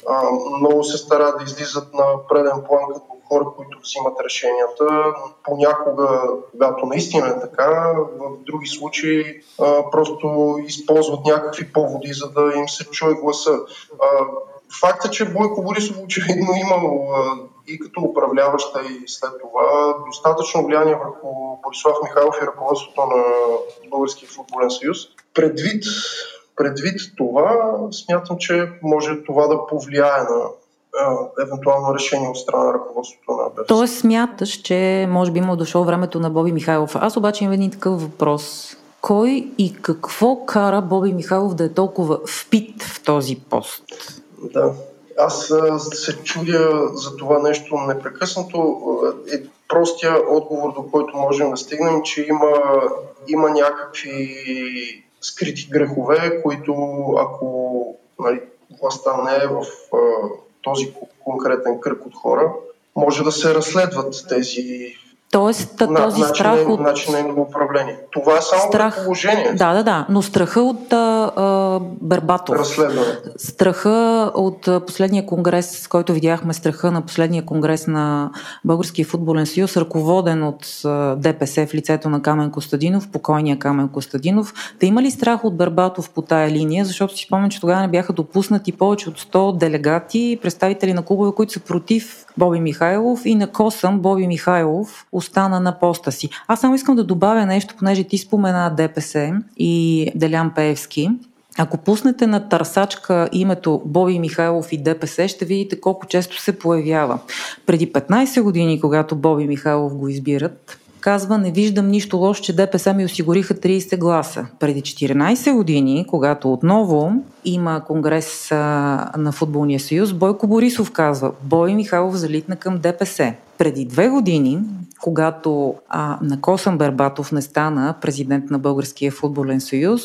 а, много се старат да излизат на преден план като хора, които взимат решенията. Понякога, когато наистина е така, в други случаи а, просто използват някакви поводи, за да им се чуе гласа. А, Факт е, че Бойко Борисов очевидно имал и като управляваща и след това достатъчно влияние върху Борислав Михайлов и ръководството на Българския футболен съюз. Предвид, предвид това, смятам, че може това да повлияе на евентуално решение от страна на ръководството на БФС. Тоест смяташ, че може би има дошло времето на Боби Михайлов. Аз обаче имам един такъв въпрос. Кой и какво кара Боби Михайлов да е толкова впит в този пост? Да, аз се чудя за това нещо непрекъснато. Е простия отговор, до който можем да стигнем, че има, има някакви скрити грехове, които ако нали, властта не е в а, този конкретен кръг от хора, може да се разследват тези Тоест този на, страх начин, от... Начин на управление. Това е само страх... предположение. Да, да, да, но страха от а, Бербатов. Разследване. Страха от последния конгрес, който видяхме страха на последния конгрес на Българския футболен съюз, ръководен от ДПС в лицето на Камен Костадинов, покойния Камен Костадинов. Те има ли страх от Бербатов по тая линия? Защото си спомням, че тогава не бяха допуснати повече от 100 делегати, представители на клубове, които са против Боби Михайлов и на Косъм Боби Михайлов остана на поста си. Аз само искам да добавя нещо, понеже ти спомена ДПС и Делян Пеевски. Ако пуснете на търсачка името Боби Михайлов и ДПС, ще видите колко често се появява. Преди 15 години, когато Боби Михайлов го избират, казва, не виждам нищо лошо, че ДПС ми осигуриха 30 гласа. Преди 14 години, когато отново има конгрес на Футболния съюз, Бойко Борисов казва, Бой Михайлов залитна към ДПС. Преди две години, когато а, на Косъм Бербатов не стана президент на Българския футболен съюз,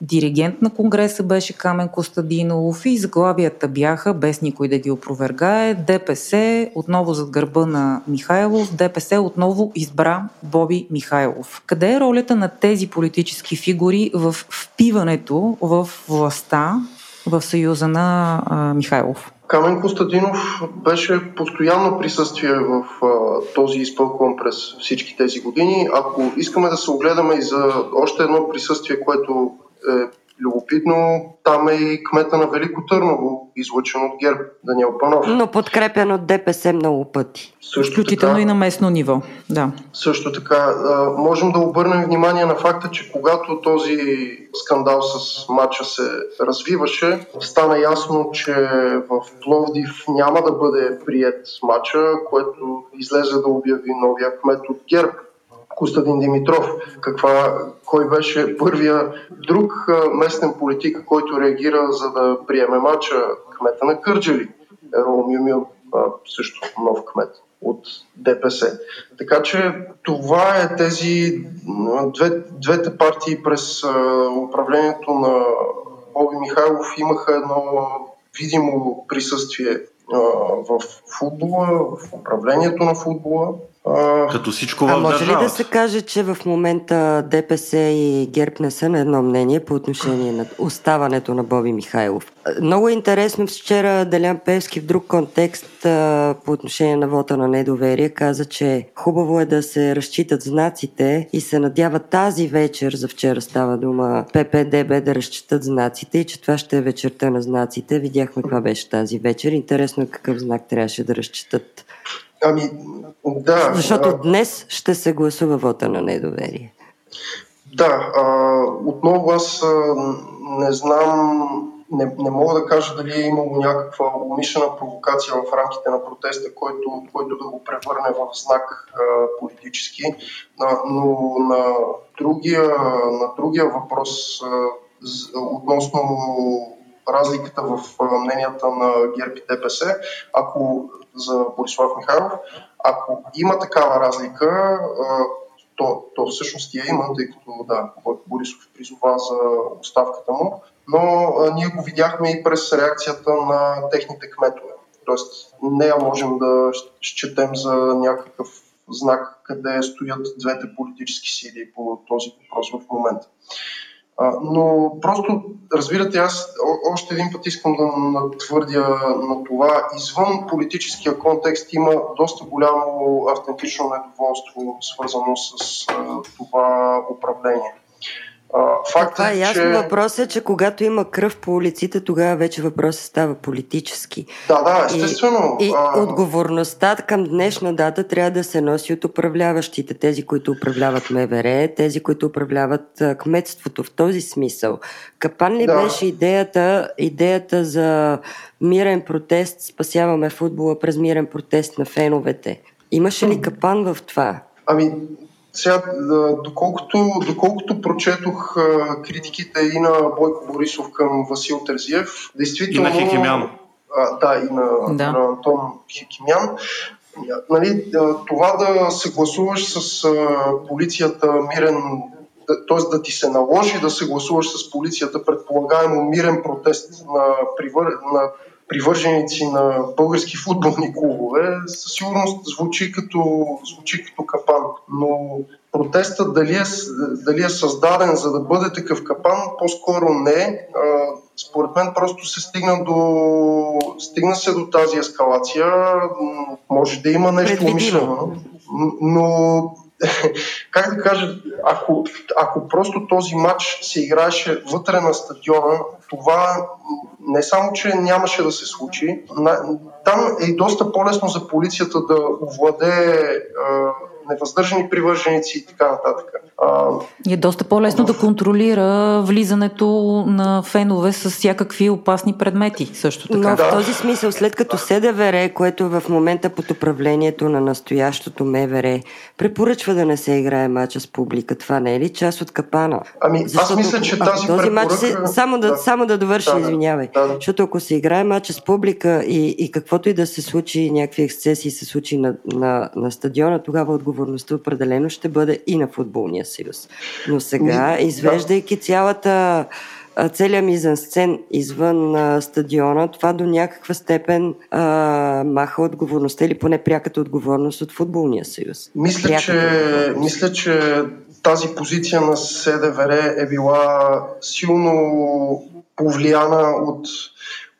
Диригент на Конгреса беше Камен Костадинов и заглавията бяха, без никой да ги опровергае, ДПС отново зад гърба на Михайлов, ДПС отново избра Боби Михайлов. Къде е ролята на тези политически фигури в впиването в властта в съюза на а, Михайлов? Камен Костадинов беше постоянно присъствие в а, този изпълком през всички тези години. Ако искаме да се огледаме и за още едно присъствие, което е любопитно, там е и кмета на Велико Търново, излъчен от ГЕРБ, Даниел Панов. Но подкрепен от ДПС много пъти. Също Включително така, и на местно ниво, да. Също така, можем да обърнем внимание на факта, че когато този скандал с матча се развиваше, стана ясно, че в Пловдив няма да бъде прият матча, което излезе да обяви новия кмет от ГЕРБ. Костадин Димитров. Каква, кой беше първия друг местен политик, който реагира за да приеме матча? Кмета на Кърджали. Ерол Мюмил, също нов кмет от ДПС. Така че това е тези две, двете партии през управлението на Боби Михайлов имаха едно видимо присъствие в футбола, в управлението на футбола. Като всичко в А може държавата. ли да се каже, че в момента ДПС и ГЕРБ не са на едно мнение по отношение на оставането на Боби Михайлов? Много е интересно вчера Делян Певски в друг контекст по отношение на вота на недоверие каза, че хубаво е да се разчитат знаците и се надява тази вечер, за вчера става дума, ППДБ да разчитат знаците и че това ще е вечерта на знаците. Видяхме каква беше тази вечер. Интересно е какъв знак трябваше да разчитат Ами, да. Защото а... днес ще се гласува вота на недоверие. Да, а, отново аз а, не знам, не, не мога да кажа дали е имало някаква умишлена провокация в рамките на протеста, който, който да го превърне в знак а, политически, а, но на другия, на другия въпрос а, относно разликата в мненията на ГЕРБ и ДПС, ако за Борислав Михайлов, ако има такава разлика, то, то всъщност я има, тъй като да, Борисов призова за оставката му, но ние го видяхме и през реакцията на техните кметове. Тоест, нея можем да счетем за някакъв знак къде стоят двете политически сили по този въпрос в момента. Но просто, разбирате, аз още един път искам да натвърдя на това. Извън политическия контекст има доста голямо автентично недоволство, свързано с това управление. Факт това е ясно. че... Въпросът е, че когато има кръв по улиците, тогава вече въпросът става политически. Да, да, естествено. И, и а... отговорността към днешна дата трябва да се носи от управляващите. Тези, които управляват МВР, тези, които управляват кметството. В този смисъл. Капан ли да. беше идеята, идеята за мирен протест, спасяваме футбола през мирен протест на феновете? Имаше ли капан в това? Ами, сега, доколкото, доколкото прочетох критиките и на Бойко Борисов към Васил Терзиев, действително... И на Хикимян. А, да, и на, да. на Антон Хикимян. Нали, това да съгласуваш с а, полицията мирен, т.е. да ти се наложи да съгласуваш с полицията предполагаемо мирен протест на, привър... на привърженици на български футболни клубове, със сигурност звучи като, звучи като капан. Но протестът дали е, дали е създаден за да бъде такъв капан, по-скоро не. Според мен просто се стигна до, стигна се до тази ескалация. Може да има нещо умишлено, но как да кажа, ако, ако просто този матч се играеше вътре на стадиона, това не само, че нямаше да се случи, там е доста по-лесно за полицията да овладее невъздържани привърженици и така нататък. А, е доста по-лесно в... да контролира влизането на фенове с всякакви опасни предмети също така. Но да. в този смисъл, след като СДВР, което е в момента под управлението на настоящото МВР, препоръчва да не се играе мача с публика, това не е ли част от капана? Ами, Защото, аз мисля, че тази този препоръка... матч се, само, да, да, само да довърши, да, извинявай. Да, да. Защото ако се играе мача с публика и, и каквото и да се случи, някакви ексцесии се случи на, на, на стадиона, тогава отговорността определено ще бъде и на футболния съюз. Но сега, извеждайки цялата целият мизансцен извън а, стадиона, това до някаква степен а, маха отговорността или поне пряката отговорност от футболния съюз. Мисля, че, мисля че тази позиция на СДВР е била силно повлияна от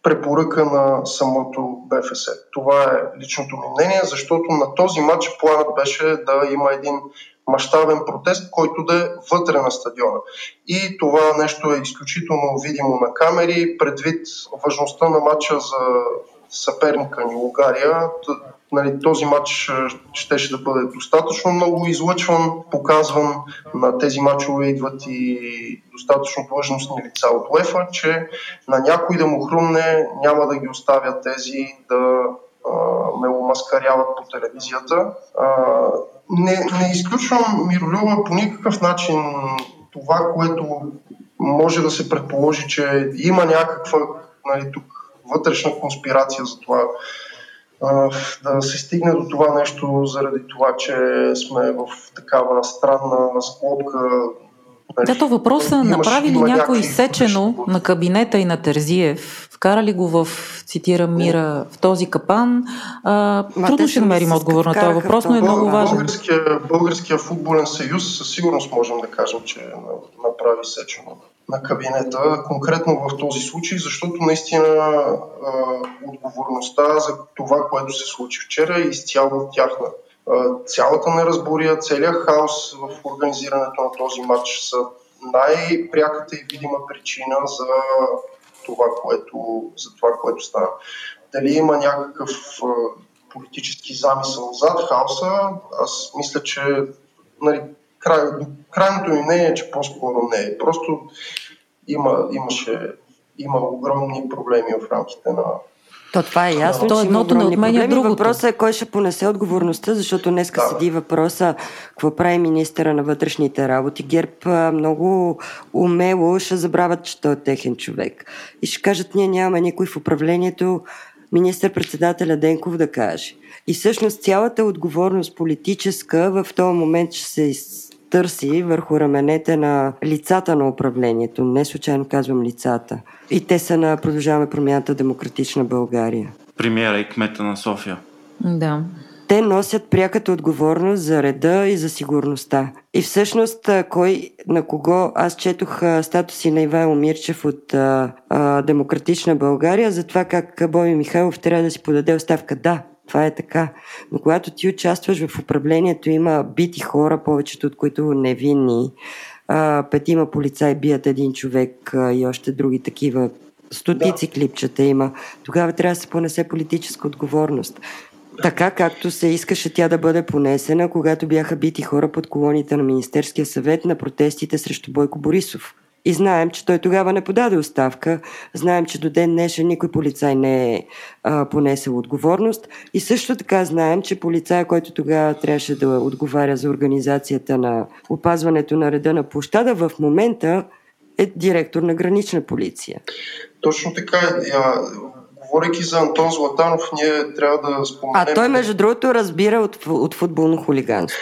препоръка на самото БФС. Това е личното ми мнение, защото на този матч планът беше да има един мащабен протест, който да е вътре на стадиона. И това нещо е изключително видимо на камери, предвид важността на матча за съперника ни Унгария. Нали, този матч щеше да бъде достатъчно много излъчван, показван. На тези матчове идват и достатъчно длъжностни лица от УЕФА, че на някой да му хрумне няма да ги оставят тези да ме омаскаряват по телевизията. Не, не изключвам Миролюба по никакъв начин това, което може да се предположи, че има някаква нали, тук вътрешна конспирация за това да се стигне до това нещо заради това, че сме в такава странна склопка да, то въпроса, направи ли някой сечено на кабинета и на Терзиев, вкара ли го в, цитирам Мира, в този капан, а, трудно ще намерим отговор на този въпрос, но е много важен. Българския, българския футболен съюз със сигурност можем да кажем, че направи сечено на кабинета, конкретно в този случай, защото наистина а, отговорността за това, което се случи вчера е изцяло тяхна цялата неразбория, целият хаос в организирането на този матч са най-пряката и видима причина за това, което, за това, което става. Дали има някакъв политически замисъл зад хаоса, аз мисля, че нали, край, крайното ми мнение е, че по-скоро не е. Просто има, имаше, има огромни проблеми в рамките на то това е ясно, То едното не отменя другото. Въпросът е кой ще понесе отговорността, защото днес да. седи въпроса какво прави министъра на вътрешните работи. ГЕРБ много умело ще забравят, че той е техен човек. И ще кажат, ние нямаме никой в управлението, министър-председателя Денков да каже. И всъщност цялата отговорност политическа в този момент ще се търси върху раменете на лицата на управлението. Не случайно казвам лицата. И те са на Продължаваме промяната Демократична България. Премиера и кмета на София. Да. Те носят пряката отговорност за реда и за сигурността. И всъщност, кой на кого аз четох статуси на Ивайло Мирчев от а, а, Демократична България за това как Боби Михайлов трябва да си подаде оставка. Да, това е така. Но когато ти участваш в управлението, има бити хора, повечето от които невинни, а, петима полицаи бият един човек а, и още други такива стотици да. клипчета има, тогава трябва да се понесе политическа отговорност. Така както се искаше тя да бъде понесена, когато бяха бити хора под колоните на Министерския съвет на протестите срещу Бойко Борисов. И знаем, че той тогава не подаде оставка. Знаем, че до ден днешен никой полицай не е а, понесел отговорност. И също така знаем, че полицай, който тогава трябваше да отговаря за организацията на опазването на реда на площада, в момента е директор на гранична полиция. Точно така. Я, говорейки за Антон Златанов, ние трябва да споменем... А той, между другото, разбира от, от футболно хулиганство.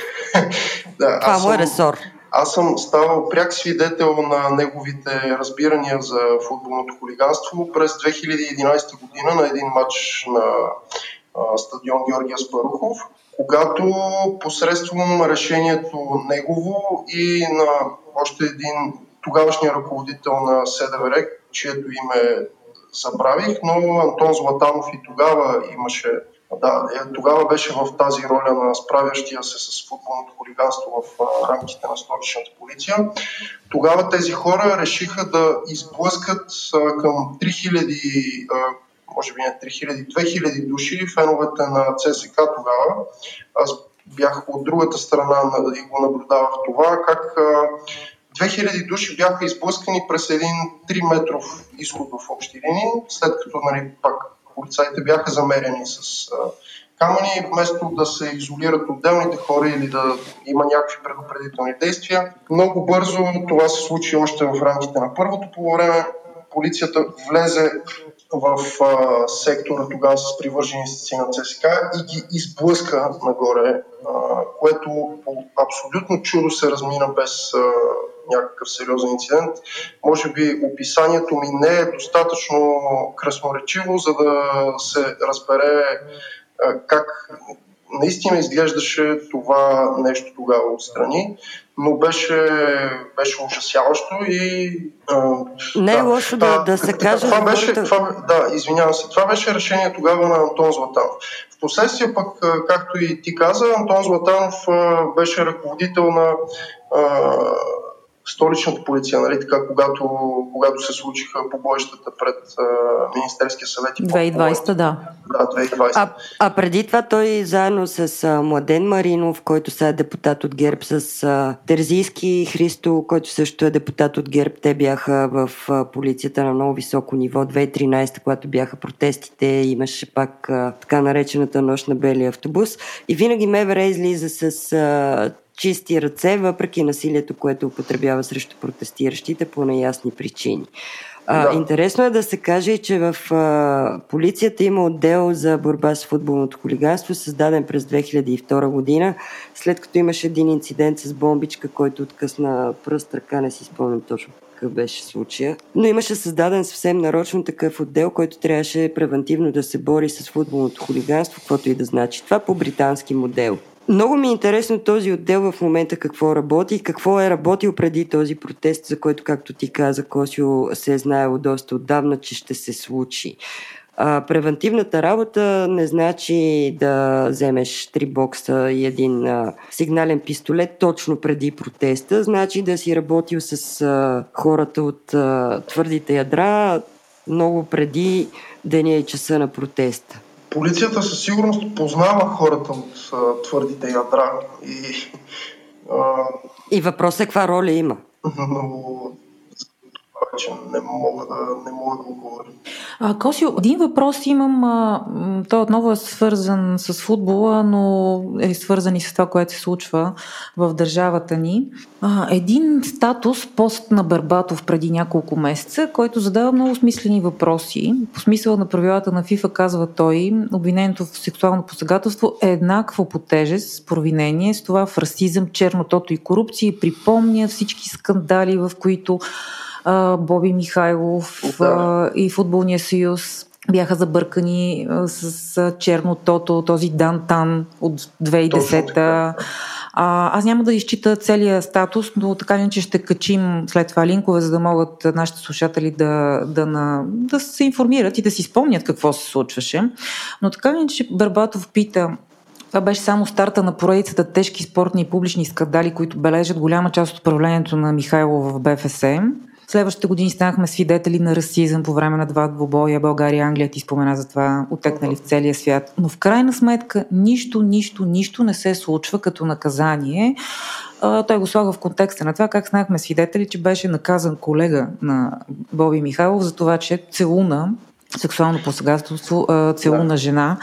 да, Това му е ресор. Аз съм ставал пряк свидетел на неговите разбирания за футболното хулиганство през 2011 година на един матч на а, стадион Георгия Спарухов, когато посредством решението негово и на още един тогавашния ръководител на СДВР, чието име забравих, но Антон Златанов и тогава имаше да, е, тогава беше в тази роля на справящия се с футболното хулиганство в рамките на столичната полиция. Тогава тези хора решиха да изблъскат към 3000, а, може би не 3000, 2000 души феновете на ЦСК тогава. Аз бях от другата страна и го наблюдавах това, как 2000 души бяха изблъскани през един 3 метров изход в общи линии, след като нали, пак полицаите бяха замерени с камъни, вместо да се изолират отделните хора или да има някакви предупредителни действия. Много бързо това се случи още в рамките на първото полувреме. Полицията влезе в а, сектора тогава с привърженици на ЦСК и ги изблъска нагоре, а, което абсолютно чудо се размина без а, някакъв сериозен инцидент. Може би описанието ми не е достатъчно красноречиво, за да се разбере как наистина изглеждаше това нещо тогава отстрани, но беше, беше ужасяващо и... Не е да, лошо да, да се каже... Това беше, това, да, извинявам се, това беше решение тогава на Антон Златанов. Впоследствие пък, както и ти каза, Антон Златанов беше ръководител на столичната полиция, нали, така, когато, когато се случиха побоищата пред а, Министерския съвет. 2020, да. Да, 2020. А, а преди това той заедно с а, Младен Маринов, който сега е депутат от ГЕРБ, с а, Терзийски Христо, който също е депутат от ГЕРБ, те бяха в а, полицията на много високо ниво. 2013, когато бяха протестите, имаше пак а, така наречената нощ на белия автобус. И винаги МВР излиза с а, чисти ръце, въпреки насилието, което употребява срещу протестиращите по неясни причини. А, да. Интересно е да се каже, че в а, полицията има отдел за борба с футболното хулиганство, създаден през 2002 година, след като имаше един инцидент с бомбичка, който откъсна пръст ръка, не си спомням точно какъв беше случая. Но имаше създаден съвсем нарочно такъв отдел, който трябваше превентивно да се бори с футболното хулиганство, каквото и да значи. Това по британски модел. Много ми е интересно този отдел в момента какво работи и какво е работил преди този протест, за който, както ти каза, Косио се е знаело доста отдавна, че ще се случи. А, превентивната работа не значи да вземеш три бокса и един а, сигнален пистолет точно преди протеста, значи да си работил с а, хората от а, твърдите ядра много преди деня и часа на протеста. Полицията със сигурност познава хората от твърдите ядра и... А, и въпросът е каква роля има. Но че не мога да, не мога да отговоря. Косио, един въпрос имам. Той отново е свързан с футбола, но е свързан и с това, което се случва в държавата ни. Един статус, пост на Барбатов преди няколко месеца, който задава много смислени въпроси. По смисъла на правилата на ФИФА казва той, обвинението в сексуално посегателство е еднакво по тежест, провинение, с това в расизъм, чернотото и корупция припомня всички скандали, в които Боби Михайлов да. и Футболния съюз бяха забъркани с черно тото, този Дантан от 2010-та. А, аз няма да изчита целият статус, но така ли, че ще качим след това линкове, за да могат нашите слушатели да, да, на, да се информират и да си спомнят какво се случваше. Но така ли, че Барбатов пита Това беше само старта на поредицата тежки спортни и публични скандали, които бележат голяма част от управлението на Михайло в БФС. Следващите години станахме свидетели на расизъм по време на два двобоя. България и Англия ти спомена за това, отекнали в целия свят. Но в крайна сметка нищо, нищо, нищо не се случва като наказание. той го слага в контекста на това как станахме свидетели, че беше наказан колега на Боби Михайлов за това, че целуна сексуално посегателство, целуна да. жена,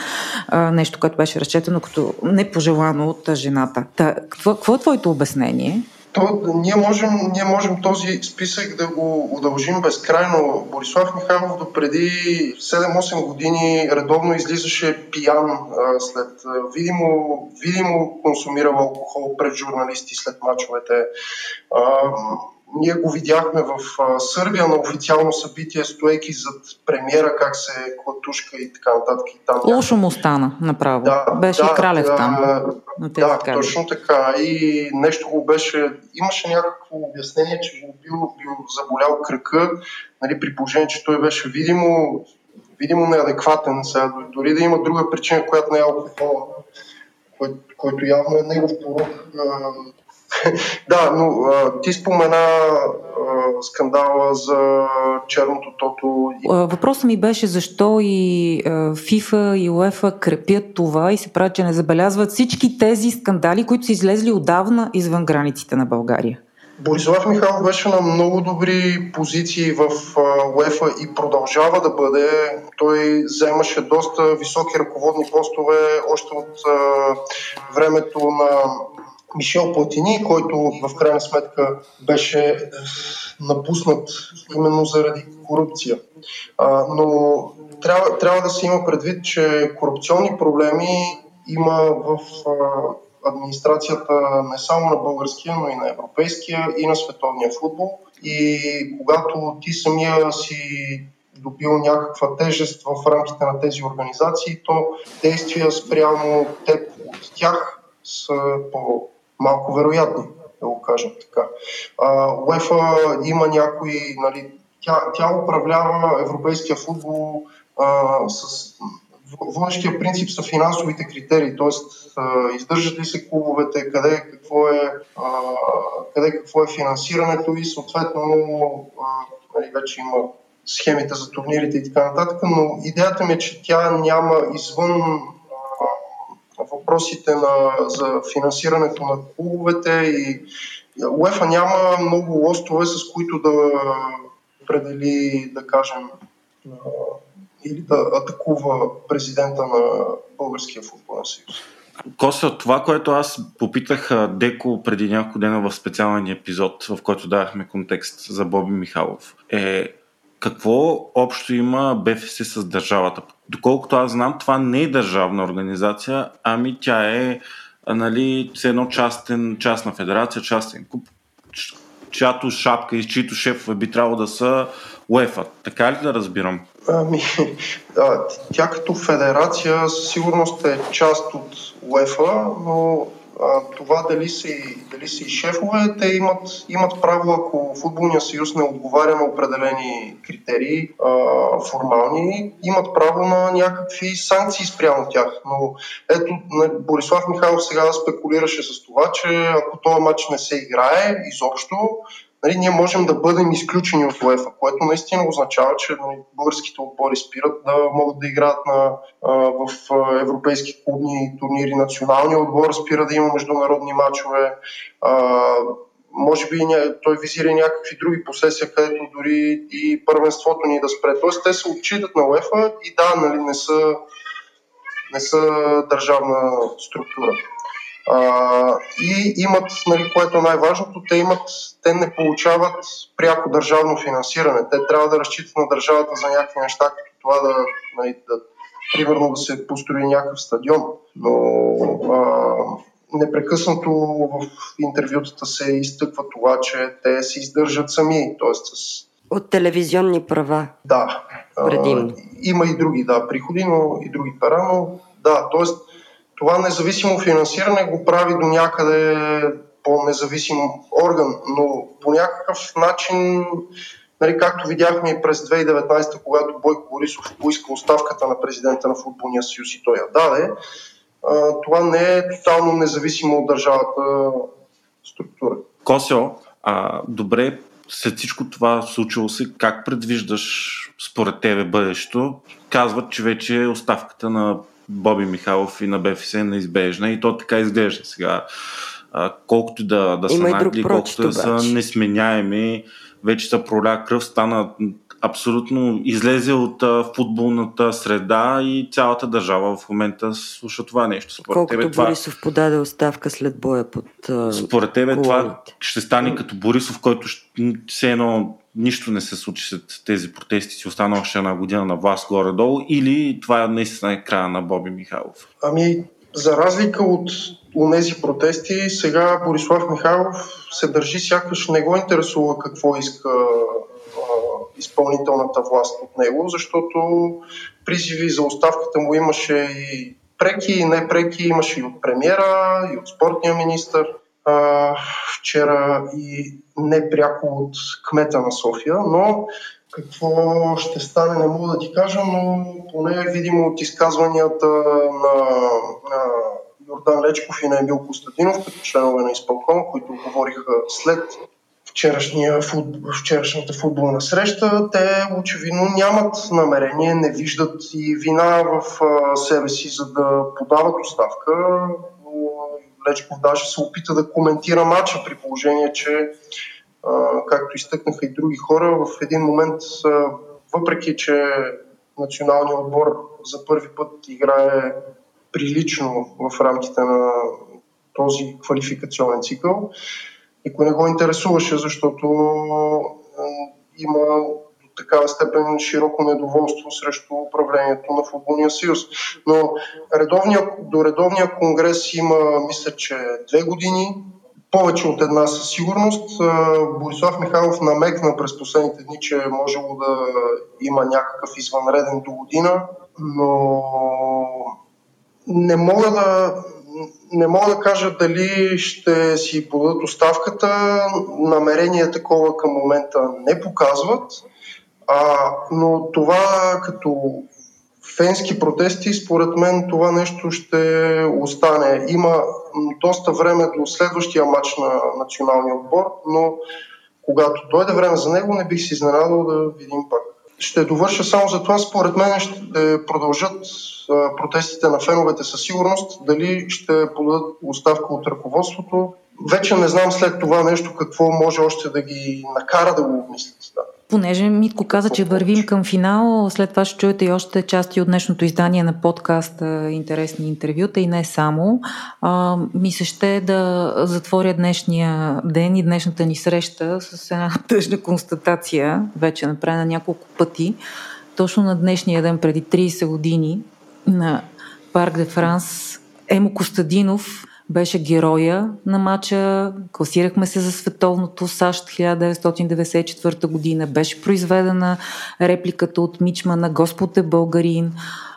нещо, което беше разчетено като непожелано от жената. Та, какво, какво е твоето обяснение? То, ние, можем, ние можем този списък да го удължим безкрайно. Борислав Михайлов до преди 7-8 години редовно излизаше пиян а, след видимо, видимо консумирал алкохол пред журналисти след мачовете. А, ние го видяхме в Сърбия на официално събитие, стоейки зад премиера, как се клатушка и така нататък. И там Лошо му стана направо. Да, Беше да, кралев да, там. Да, да точно така. И нещо го беше... Имаше някакво обяснение, че го бил, бил заболял кръка, нали, при положение, че той беше видимо, видимо неадекватен. Сега, дори да има друга причина, която не е алкохола, който, който явно е негов порок да, но а, ти спомена а, скандала за черното тото. Въпросът ми беше защо и а, FIFA и UEFA крепят това и се правят, че не забелязват всички тези скандали, които са излезли отдавна извън границите на България. Борислав Михайлов беше на много добри позиции в УЕФА и продължава да бъде. Той вземаше доста високи ръководни постове още от времето на Мишел Платини, който в крайна сметка беше напуснат именно заради корупция. А, но трябва, трябва да се има предвид, че корупционни проблеми има в а, администрацията не само на българския, но и на европейския и на световния футбол. И когато ти самия си добил някаква тежест в рамките на тези организации, то действия спрямо теб от тях са по малко вероятни, да го кажем така. УЕФА има някои, нали, тя, тя управлява европейския футбол а, с водещия принцип са финансовите критерии, т.е. издържат ли се клубовете, къде какво е, а, къде какво е финансирането и съответно а, нали, вече има схемите за турнирите и така нататък, но идеята ми е, че тя няма извън въпросите на, за финансирането на клубовете и УЕФА няма много лостове, с които да определи, да кажем, или да атакува президента на Българския футболен съюз. Коса, това, което аз попитах Деко преди няколко дена в специален епизод, в който давахме контекст за Боби Михайлов, е какво общо има БФС с държавата? Доколкото аз знам, това не е държавна организация, ами тя е нали, едно частен, частна федерация, частен куп, чиято шапка и чието шефове би трябвало да са УЕФА. Така ли да разбирам? Ами, да, тя като федерация със сигурност е част от УЕФА, но това дали са, и, дали са и шефове, те имат, имат право, ако Футболния съюз не отговаря на определени критерии а, формални, имат право на някакви санкции спрямо тях. Но ето, Борислав Михайлов сега спекулираше с това, че ако този матч не се играе изобщо, нали, ние можем да бъдем изключени от УЕФА, което наистина означава, че нали, българските отбори спират да могат да играят на, а, в европейски клубни турнири. Националния отбор спира да има международни матчове. А, може би той визира някакви други посесия, където дори и първенството ни да спре. Тоест те се отчитат на УЕФА и да, нали, не, са, не са държавна структура. А, и имат, нали, което е най-важното, те имат, те не получават пряко държавно финансиране. Те трябва да разчитат на държавата за някакви неща, като това да, нали, да примерно да се построи някакъв стадион. Но а, непрекъснато в интервютата се изтъква това, че те се издържат сами, т.е. с от телевизионни права. Да. А, има и други, да, приходи, но и други пара, но да, т.е това независимо финансиране го прави до някъде по-независим орган, но по някакъв начин, нали, както видяхме и през 2019, когато Бойко Борисов поиска оставката на президента на Футболния съюз и той я даде, това не е тотално независимо от държавата структура. Косио, а, добре, след всичко това случило се, как предвиждаш според тебе бъдещето? Казват, че вече оставката на Боби Михайлов и на БФС е неизбежна и то така изглежда сега. А, колкото да, да са нагли, колкото да са несменяеми, вече са проля кръв, стана абсолютно излезе от а, футболната среда и цялата държава в момента слуша това нещо. Според Колкото тебе, това... Борисов подаде оставка след боя под а, Според тебе колоните. това ще стане като Борисов, който все едно нищо не се случи след тези протести, си остана още една година на власт горе-долу или това наистина е края на Боби Михайлов? Ами, за разлика от тези протести, сега Борислав Михайлов се държи сякаш не го интересува какво иска изпълнителната власт от него, защото призиви за оставката му имаше и преки и непреки, имаше и от премиера, и от спортния министр а, вчера и непряко от кмета на София, но какво ще стане не мога да ти кажа, но поне видимо от изказванията на, на Йордан Лечков и на Емил Костадинов, като членове на изпълком, които говориха след футбол, вчерашната футболна среща, те очевидно нямат намерение, не виждат и вина в себе си, за да подават оставка. Лечков даже се опита да коментира матча при положение, че както изтъкнаха и други хора, в един момент, въпреки че националният отбор за първи път играе прилично в рамките на този квалификационен цикъл, никой не го интересуваше, защото има такава степен широко недоволство срещу управлението на Футболния съюз. Но редовния, до редовния конгрес има, мисля, че две години, повече от една със сигурност. Борислав Михайлов намекна през последните дни, че е можело да има някакъв извънреден до година, но не мога да, не мога да кажа дали ще си подадат оставката. Намерение такова към момента не показват. А, но това като фенски протести, според мен това нещо ще остане. Има доста време до следващия матч на националния отбор, но когато дойде време за него, не бих се изненадал да видим пак. Ще довърша само за това. Според мен ще продължат протестите на феновете със сигурност. Дали ще подадат оставка от ръководството, вече не знам след това нещо какво може още да ги накара да го обмислят. Понеже Митко каза, че вървим към финал, след това ще чуете и още части от днешното издание на подкаста Интересни интервюта и не само. А, ми се ще да затворя днешния ден и днешната ни среща с една тъжна констатация, вече направена няколко пъти. Точно на днешния ден, преди 30 години, на Парк де Франс, Емо Костадинов беше героя на матча. Класирахме се за световното САЩ 1994 година. Беше произведена репликата от Мичма на Господ е българин.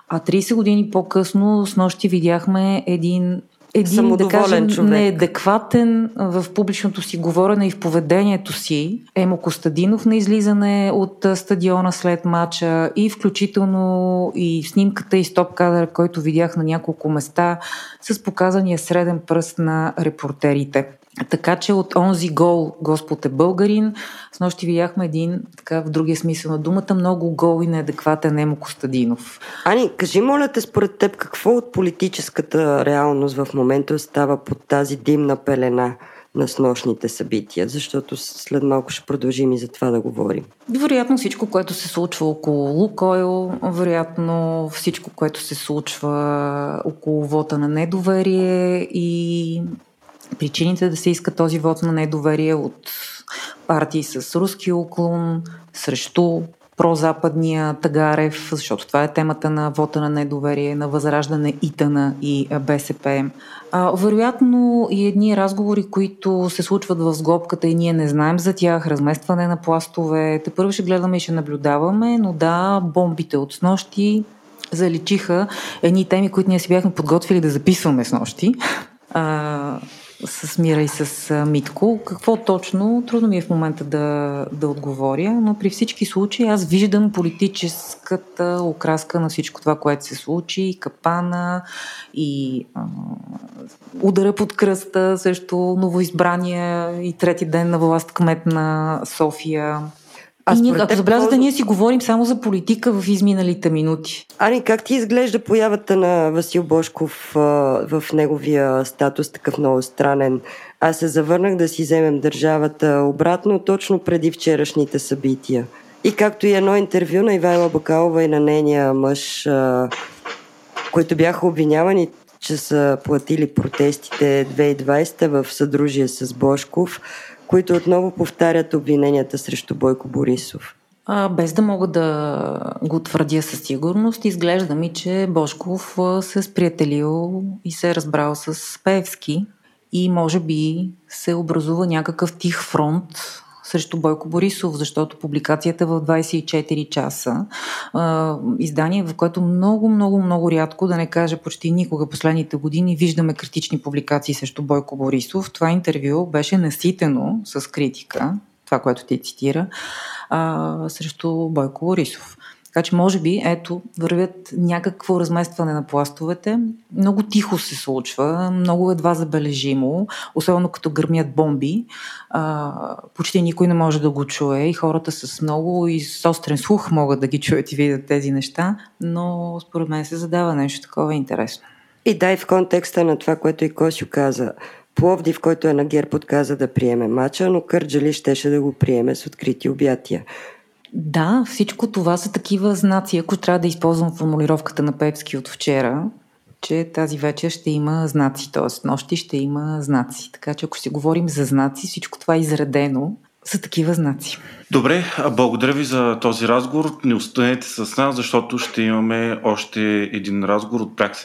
А 30 години по-късно с нощи видяхме един един, да кажем, човек. неадекватен в публичното си говорене и в поведението си Емо Костадинов на излизане от стадиона след матча и включително и снимката и стоп кадър, който видях на няколко места с показания среден пръст на репортерите. Така че от онзи гол Господ е българин, с нощи видяхме един, така в другия смисъл на думата, много гол и неадекватен Емо Костадинов. Ани, кажи моля те според теб, какво от политическата реалност в момента става под тази димна пелена? на снощните събития, защото след малко ще продължим и за това да говорим. Вероятно всичко, което се случва около Лукойл, вероятно всичко, което се случва около вота на недоверие и причините да се иска този вод на недоверие от партии с руски уклон срещу прозападния Тагарев, защото това е темата на вота на недоверие, на възраждане ИТАНА и БСП. А, вероятно и едни разговори, които се случват в сглобката и ние не знаем за тях, разместване на пластове. Те първо ще гледаме и ще наблюдаваме, но да, бомбите от снощи заличиха едни теми, които ние си бяхме подготвили да записваме с нощи. А, с Мира и с Митко. Какво точно? Трудно ми е в момента да, да отговоря, но при всички случаи аз виждам политическата окраска на всичко това, което се случи, и капана, и а, удара под кръста срещу новоизбрания и трети ден на власт кмет на София. А ние, ако забелязате, ние си говорим само за политика в изминалите минути. Ани, как ти изглежда появата на Васил Бошков а, в неговия статус такъв много странен? Аз се завърнах да си вземем държавата обратно точно преди вчерашните събития. И както и едно интервю на Ивайла Бакалова и на нейния мъж, а, които бяха обвинявани, че са платили протестите 2020 в съдружие с Бошков, които отново повтарят обвиненията срещу Бойко Борисов? А, без да мога да го твърдя със сигурност, изглежда ми, че Бошков се е сприятелил и се е разбрал с Певски и може би се образува някакъв тих фронт срещу Бойко Борисов, защото публикацията в 24 часа, издание, в което много, много, много рядко, да не кажа почти никога последните години, виждаме критични публикации срещу Бойко Борисов. Това интервю беше наситено с критика, това, което ти цитира, срещу Бойко Борисов. Така че, може би, ето, вървят някакво разместване на пластовете. Много тихо се случва, много едва забележимо, особено като гърмят бомби. А, почти никой не може да го чуе и хората с много и с острен слух могат да ги чуят и видят тези неща, но според мен се задава нещо такова интересно. И дай в контекста на това, което и Косю каза. Пловдив, който е на ГЕРБ, отказа да приеме мача, но Кърджали щеше да го приеме с открити обятия. Да, всичко това са такива знаци. Ако трябва да използвам формулировката на Пепски от вчера, че тази вечер ще има знаци, т.е. нощи ще има знаци. Така че ако си говорим за знаци, всичко това е изредено са такива знаци. Добре, благодаря ви за този разговор. Не останете с нас, защото ще имаме още един разговор от пряк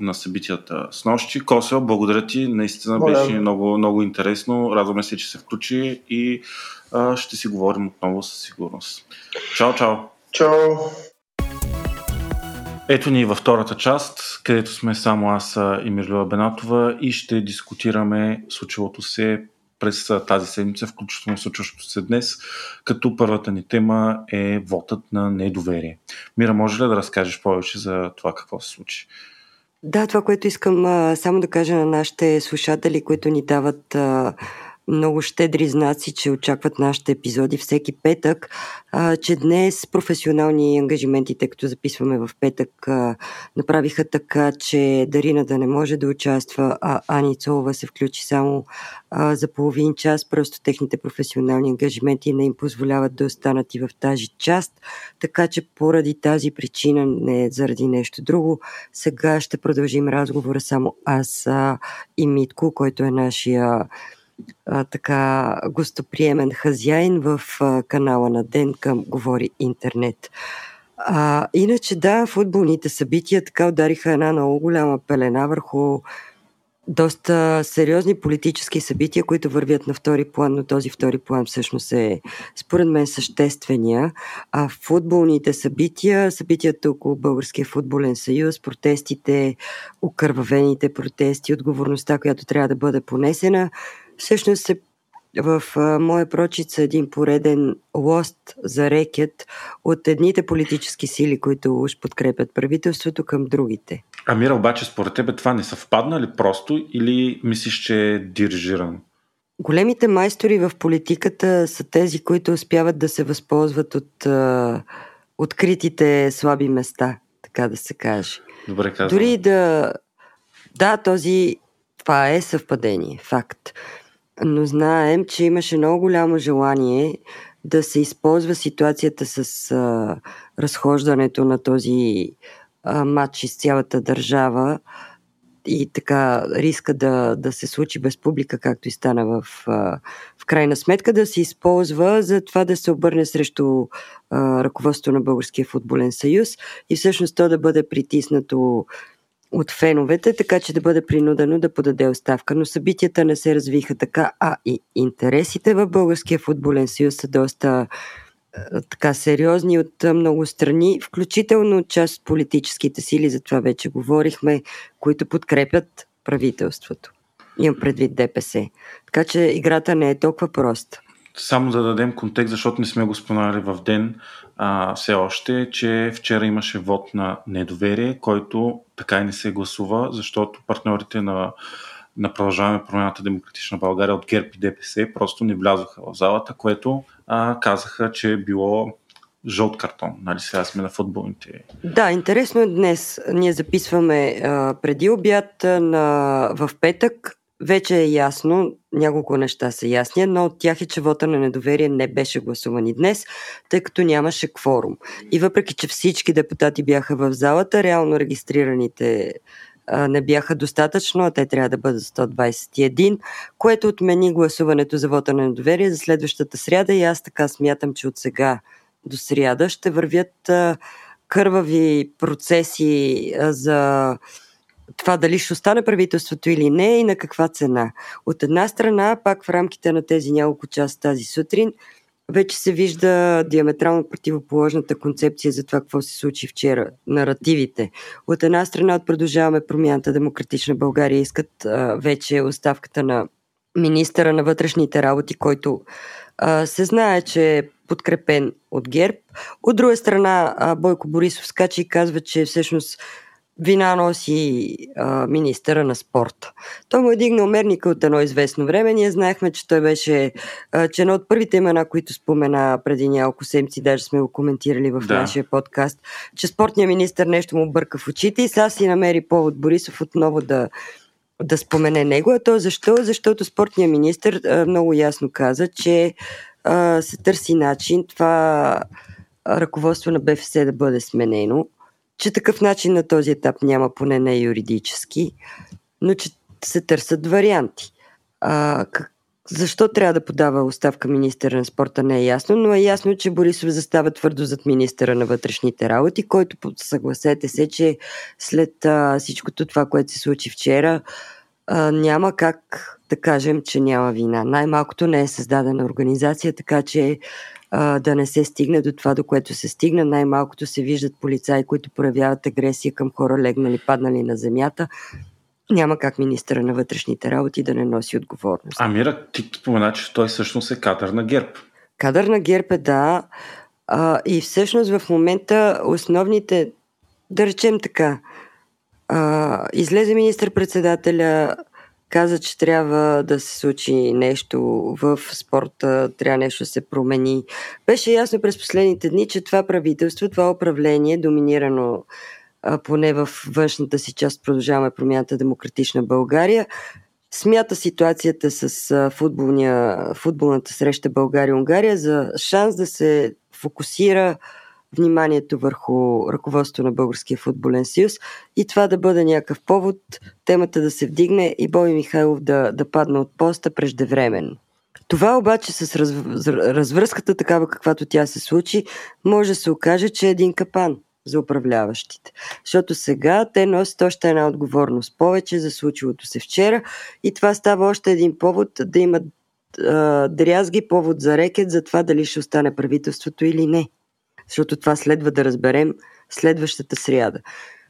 на събитията с нощи. Косел, благодаря ти. Наистина беше много, много интересно. Радваме се, че се включи и а, ще си говорим отново със сигурност. Чао, чао! Чао! Ето ни във втората част, където сме само аз и Мирлюва Бенатова и ще дискутираме случилото се през тази седмица, включително случващото се днес, като първата ни тема е вотът на недоверие. Мира, може ли да разкажеш повече за това какво се случи? Да, това, което искам а, само да кажа на нашите слушатели, които ни дават а, много щедри знаци, че очакват нашите епизоди всеки петък, а, че днес професионални ангажименти, тъй като записваме в петък, а, направиха така, че Дарина да не може да участва, а Ани Цолова се включи само а, за половин час. Просто техните професионални ангажименти не им позволяват да останат и в тази част. Така че поради тази причина, не заради нещо друго, сега ще продължим разговора само аз а, и Митко, който е нашия а, така гостоприемен хазяин в а, канала на Ден към Говори Интернет. А, иначе да, футболните събития така удариха една много голяма пелена върху доста сериозни политически събития, които вървят на втори план, но този втори план всъщност е според мен съществения. А футболните събития, събитията около Българския футболен съюз, протестите, окървавените протести, отговорността, която трябва да бъде понесена, всъщност е в а, моя прочит са един пореден лост за рекет от едните политически сили, които уж подкрепят правителството към другите. Амира, обаче според тебе това не съвпадна ли просто или мислиш, че е дирижирано? Големите майстори в политиката са тези, които успяват да се възползват от а, откритите слаби места, така да се каже. Добре казвам. Дори да... Да, този... Това е съвпадение, факт но знаем, че имаше много голямо желание да се използва ситуацията с а, разхождането на този а, матч из цялата държава и така риска да, да се случи без публика, както и стана в, в крайна сметка, да се използва за това да се обърне срещу а, ръководството на Българския футболен съюз и всъщност то да бъде притиснато от феновете, така че да бъде принудено да подаде оставка. Но събитията не се развиха така, а и интересите в Българския футболен съюз са доста така сериозни от много страни, включително част от политическите сили, за това вече говорихме, които подкрепят правителството. Имам предвид ДПС. Така че играта не е толкова проста. Само да дадем контекст, защото не сме го споменали в ден а, все още, че вчера имаше вод на недоверие, който така и не се гласува, защото партньорите на, на Продължаваме промяната Демократична България от ГЕРБ и ДПС просто не влязоха в залата, което а, казаха, че е било жълт картон. Нали сега сме на футболните. Да, интересно е днес. Ние записваме а, преди обяд на, в петък. Вече е ясно, няколко неща са ясни. Едно от тях е, че вота на недоверие не беше гласуван и днес, тъй като нямаше кворум. И въпреки, че всички депутати бяха в залата, реално регистрираните а, не бяха достатъчно, а те трябва да бъдат 121, което отмени гласуването за вота на недоверие за следващата сряда и аз така смятам, че от сега до сряда ще вървят а, кървави процеси а, за това дали ще остане правителството или не и на каква цена. От една страна, пак в рамките на тези няколко часа тази сутрин, вече се вижда диаметрално противоположната концепция за това какво се случи вчера, наративите. От една страна от продължаваме промяната Демократична България искат а, вече оставката на министъра на вътрешните работи, който а, се знае, че е подкрепен от ГЕРБ. От друга страна, а, Бойко Борисов скача и казва, че всъщност вина носи а, министъра на спорта. Той му е дигнал мерника от едно известно време. Ние знаехме, че той беше, а, че едно от първите имена, които спомена преди няколко седмици, даже сме го коментирали в да. нашия подкаст, че спортният министър нещо му бърка в очите и сега си намери повод Борисов отново да, да спомене него. А то защо? Защото спортният министър а, много ясно каза, че а, се търси начин това ръководство на БФС да бъде сменено че такъв начин на този етап няма, поне не юридически, но че се търсят варианти. А, как, защо трябва да подава оставка министъра на спорта не е ясно, но е ясно, че Борисов застава твърдо зад министъра на вътрешните работи, който съгласете се, че след а, всичкото това, което се случи вчера, а, няма как да кажем, че няма вина. Най-малкото не е създадена организация, така че а, да не се стигне до това, до което се стигна. Най-малкото се виждат полицаи, които проявяват агресия към хора, легнали, паднали на земята. Няма как министъра на вътрешните работи да не носи отговорност. Амира, ти спомена, че той всъщност е кадър на ГЕРБ. Кадър на ГЕРБ е да. А, и всъщност в момента основните, да речем така, а, излезе министър-председателя, каза, че трябва да се случи нещо в спорта, трябва нещо да се промени. Беше ясно през последните дни, че това правителство, това управление, доминирано поне в външната си част, продължаваме промяната Демократична България, смята ситуацията с футболната среща България-Унгария за шанс да се фокусира вниманието върху ръководството на Българския футболен съюз и това да бъде някакъв повод, темата да се вдигне и Боби Михайлов да, да падне от поста преждевременно. Това обаче с раз, развръзката такава каквато тя се случи, може да се окаже, че е един капан за управляващите. Защото сега те носят още една отговорност повече за случилото се вчера и това става още един повод да имат дрязги повод за рекет за това дали ще остане правителството или не защото това следва да разберем следващата сряда.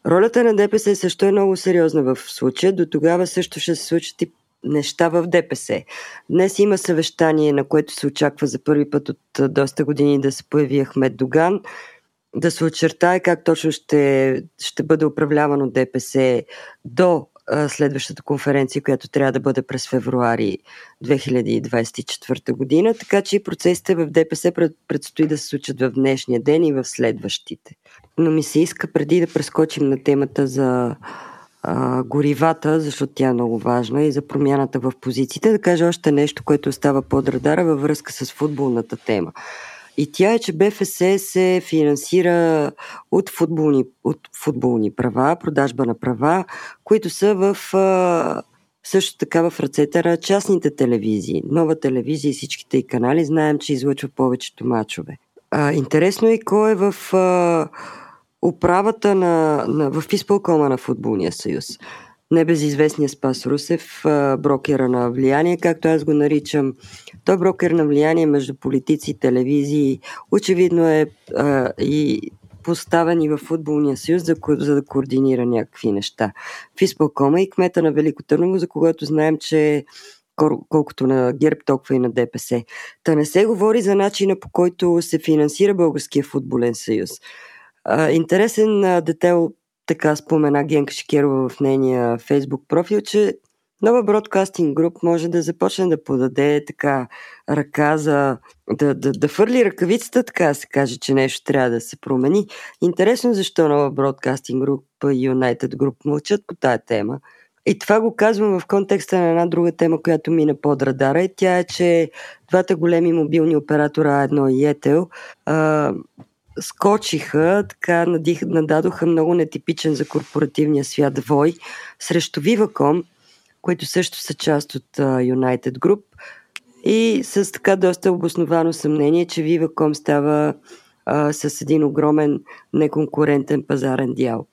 Ролята на ДПС също е много сериозна в случая. До тогава също ще се случат и неща в ДПС. Днес има съвещание, на което се очаква за първи път от доста години да се появи Ахмед Доган, да се очертае как точно ще, ще бъде управлявано ДПС до следващата конференция, която трябва да бъде през февруари 2024 година, така че и процесите в ДПС предстои да се случат в днешния ден и в следващите. Но ми се иска преди да прескочим на темата за а, горивата, защото тя е много важна и за промяната в позициите, да кажа още нещо, което остава под радара във връзка с футболната тема. И тя е, че БФС се финансира от футболни, от футболни права, продажба на права, които са в също така в ръцете на частните телевизии. Нова телевизия и всичките и канали знаем, че излъчва повечето мачове. Интересно е кой е в управата на, на в изпълкома на Футболния съюз небезизвестния Спас Русев, брокера на влияние, както аз го наричам. Той брокер на влияние между политици и телевизии. Очевидно е а, и поставени в футболния съюз, за, за да координира някакви неща. В изпълкома и кмета на Велико Търново, за когото знаем, че колкото на ГЕРБ, толкова и на ДПС. Та не се говори за начина по който се финансира Българския футболен съюз. Интересен детел, така спомена Генка Шикерова в нейния фейсбук профил, че нова бродкастинг груп може да започне да подаде така ръка за да, да, да фърли ръкавицата, така се каже, че нещо трябва да се промени. Интересно защо нова бродкастинг груп и United Group мълчат по тая тема. И това го казвам в контекста на една друга тема, която мина под радара и тя е, че двата големи мобилни оператора А1 и Етел скочиха, така надих, нададоха много нетипичен за корпоративния свят вой срещу Viva.com, които също са част от uh, United Group и с така доста обосновано съмнение, че Viva.com става uh, с един огромен неконкурентен пазарен дял.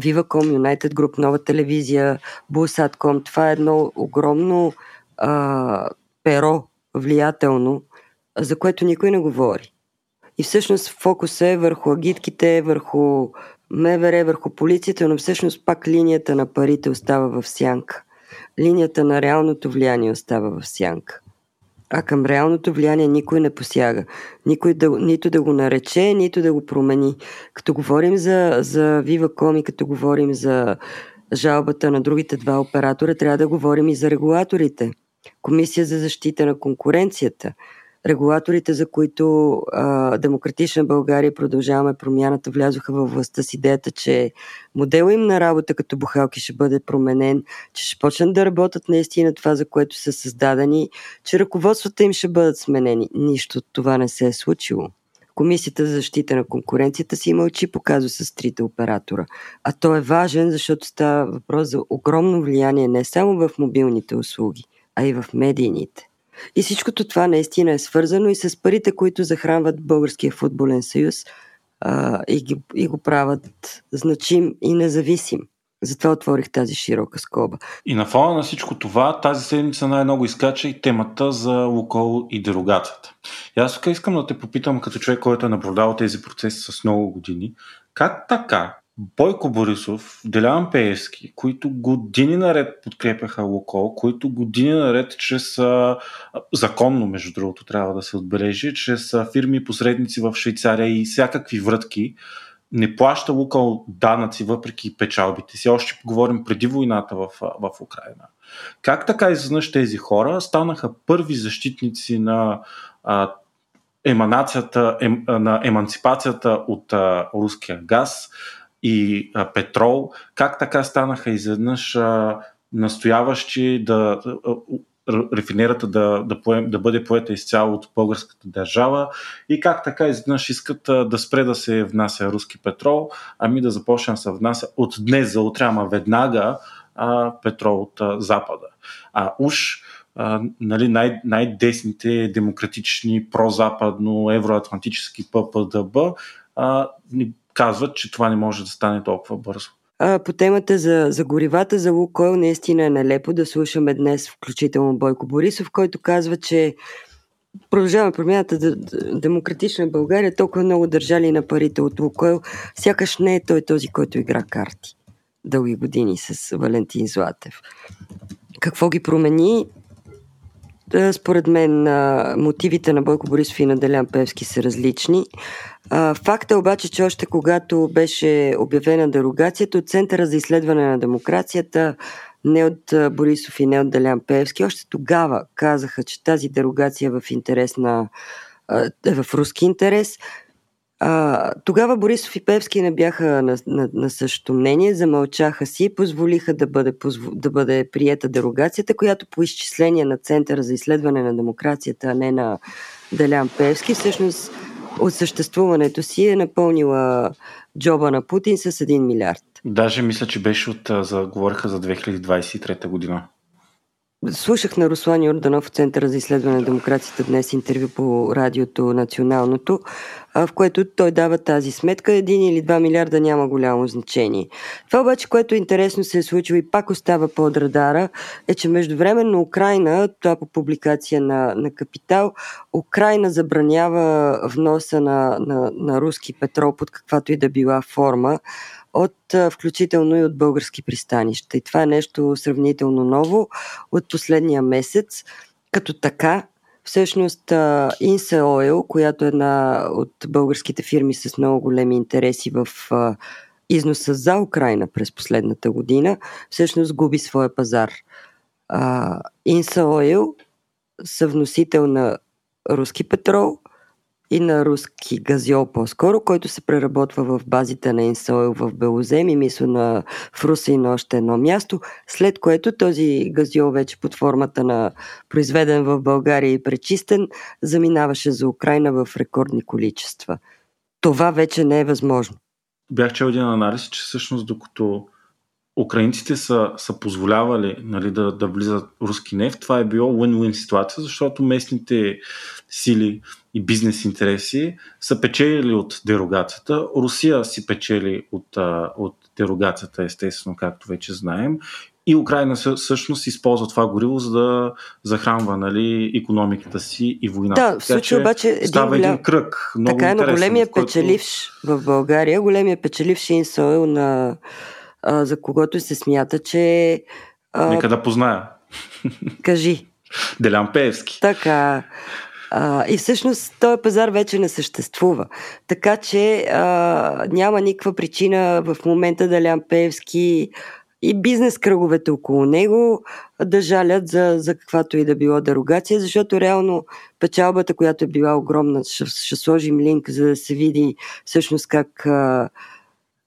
Viva.com, United Group, нова телевизия, Busat.com. Това е едно огромно а, перо, влиятелно, за което никой не говори. И всъщност фокус е върху агитките, върху МВР, върху полицията, но всъщност пак линията на парите остава в сянка. Линията на реалното влияние остава в сянка а към реалното влияние никой не посяга. Никой да, нито да го нарече, нито да го промени. Като говорим за, за Viva.com и като говорим за жалбата на другите два оператора, трябва да говорим и за регулаторите. Комисия за защита на конкуренцията – регулаторите, за които а, Демократична България продължаваме промяната, влязоха във властта с идеята, че модела им на работа като бухалки ще бъде променен, че ще почнат да работят наистина това, за което са създадени, че ръководствата им ще бъдат сменени. Нищо от това не се е случило. Комисията за защита на конкуренцията си мълчи по казва с трите оператора. А то е важен, защото става въпрос за огромно влияние не само в мобилните услуги, а и в медийните. И всичкото това наистина е свързано и с парите, които захранват Българския футболен съюз а, и, ги, и го правят значим и независим. Затова отворих тази широка скоба. И на фона на всичко това, тази седмица най-много изкача и темата за Лукол и дерогацията. И аз тук искам да те попитам, като човек, който е наблюдавал тези процеси с много години, как така Бойко Борисов, Делян Пеевски, които години наред подкрепяха Лукол, които години наред чрез законно, между другото, трябва да се отбележи, чрез фирми посредници в Швейцария и всякакви врътки, не плаща Лукол данъци въпреки печалбите си. Още говорим преди войната в, в Украина. Как така изведнъж тези хора станаха първи защитници на еманацията, ем, на еманципацията от а, руския газ, и а, петрол, как така станаха изведнъж а, настояващи да рефинерата да, да, поем, да бъде поета изцяло от българската държава и как така изведнъж искат а, да спре да се внася руски петрол, ами да започне да се внася от днес за утре, ама веднага а, петрол от а, Запада. А уж а, нали, най- най-десните демократични, прозападно, евроатлантически ППДБ а, казват, че това не може да стане толкова бързо. По темата за, за горивата за Лукойл наистина е налепо да слушаме днес включително Бойко Борисов, който казва, че продължава промяната демократична България толкова много държали на парите от Лукойл, сякаш не е той този, който игра карти дълги години с Валентин Златев. Какво ги промени? Според мен мотивите на Бойко Борисов и на Делян Певски са различни. Факт е обаче, че още когато беше обявена дерогацията от Центъра за изследване на демокрацията, не от Борисов и не от Делян Певски, още тогава казаха, че тази дерогация е в интерес на е в руски интерес. А, тогава Борисов и Певски не бяха на, на, на същото мнение, замълчаха си и позволиха да бъде, да бъде приета дерогацията, която по изчисление на Центъра за изследване на демокрацията, а не на Делян Певски, всъщност от съществуването си е напълнила джоба на Путин с 1 милиард. Даже мисля, че беше от, за, говориха за 2023 година. Слушах на Руслан Йорданов от Центъра за изследване на демокрацията днес интервю по радиото Националното, в което той дава тази сметка. Един или два милиарда няма голямо значение. Това обаче, което интересно се е случило и пак остава под радара, е, че междувременно Украина, това по публикация на, на Капитал, Украина забранява вноса на, на, на руски петрол под каквато и да била форма от включително и от български пристанища. И това е нещо сравнително ново от последния месец. Като така, всъщност Insa Oil, която е една от българските фирми с много големи интереси в износа за Украина през последната година, всъщност губи своя пазар. Insa Oil са вносител на руски петрол, и на руски газиол по-скоро, който се преработва в базите на Инсойл в Белозем и мисля на в Руса и на още едно място, след което този газиол вече под формата на произведен в България и пречистен, заминаваше за Украина в рекордни количества. Това вече не е възможно. Бях чел един анализ, че всъщност докато украинците са, са позволявали нали, да, да влизат руски нефт, това е било win-win ситуация, защото местните сили и бизнес интереси са печелили от дерогацията. Русия си печели от, от дерогацията, естествено, както вече знаем. И Украина всъщност използва това гориво, за да захранва нали, економиката си и войната. Да, в случай обаче един, става един кръг. Много така е, но големия който... печеливш в България, големия печеливш Инсойл, на, а, за когото се смята, че... А... Нека да позная. Кажи. Делян Пеевски. Така. А, и всъщност този пазар вече не съществува. Така че а, няма никаква причина в момента да Лян Пеевски и бизнес кръговете около него да жалят за, за каквато и да било дерогация, защото реално печалбата, която е била огромна, ще, ще сложим линк, за да се види всъщност как а,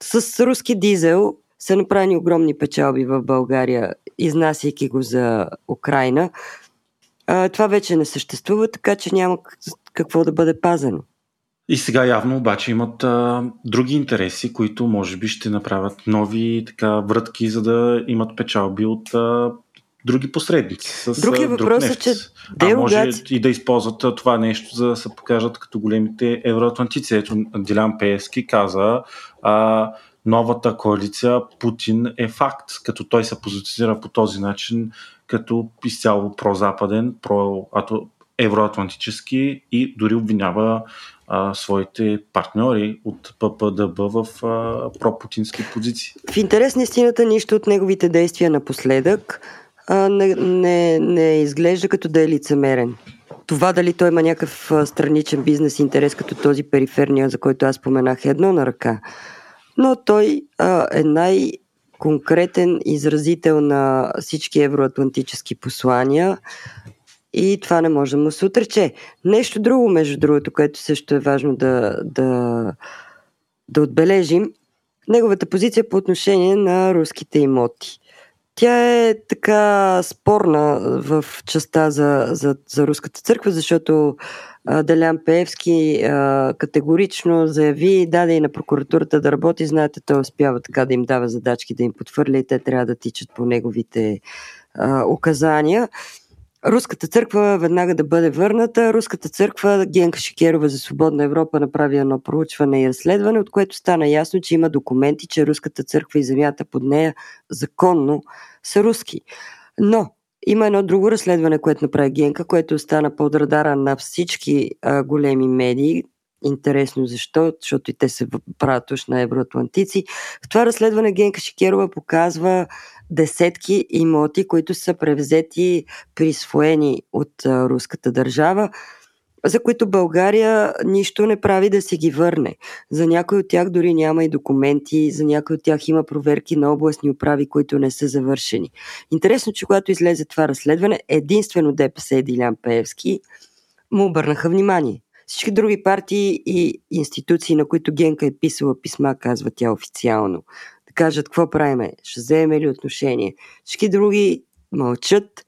с руски дизел са направени огромни печалби в България, изнасяйки го за Украина а, това вече не съществува, така че няма какво да бъде пазено. И сега явно обаче имат а, други интереси, които може би ще направят нови така врътки, за да имат печалби от а, други посредници. С, Другия друг въпрос е, нефт. че а може и да използват това нещо, за да се покажат като големите евроатлантици. Ето Дилян Пеевски каза а, новата коалиция Путин е факт, като той се позиционира по този начин като изцяло прозападен, про, евроатлантически и дори обвинява а, своите партньори от ППДБ в а, пропутински позиции. В интерес на истината, нищо от неговите действия напоследък а, не, не, не изглежда като да е лицемерен. Това дали той има някакъв страничен бизнес интерес, като този периферния, за който аз споменах, е едно на ръка. Но той а, е най- конкретен изразител на всички евроатлантически послания и това не може да му се отрече. Нещо друго, между другото, което също е важно да, да, да отбележим, неговата позиция по отношение на руските имоти. Тя е така спорна в частта за, за, за руската църква, защото Делян Пеевски а, категорично заяви, даде и на прокуратурата да работи. Знаете, той успява така да им дава задачки, да им потвърля и те трябва да тичат по неговите а, указания. Руската църква веднага да бъде върната. Руската църква, Генка Шикерова за Свободна Европа направи едно проучване и разследване, от което стана ясно, че има документи, че Руската църква и земята под нея законно са руски. Но има едно друго разследване, което направи Генка, което остана под радара на всички а, големи медии. Интересно защо, защото и те се правят на евроатлантици. В това разследване Генка Шикерова показва десетки имоти, които са превзети, присвоени от руската държава за които България нищо не прави да си ги върне. За някои от тях дори няма и документи, за някои от тях има проверки на областни управи, които не са завършени. Интересно, че когато излезе това разследване, единствено ДПС и Дилян Пеевски му обърнаха внимание. Всички други партии и институции, на които Генка е писала писма, казва тя официално, кажат какво правиме, ще вземем ли отношение. Всички други мълчат,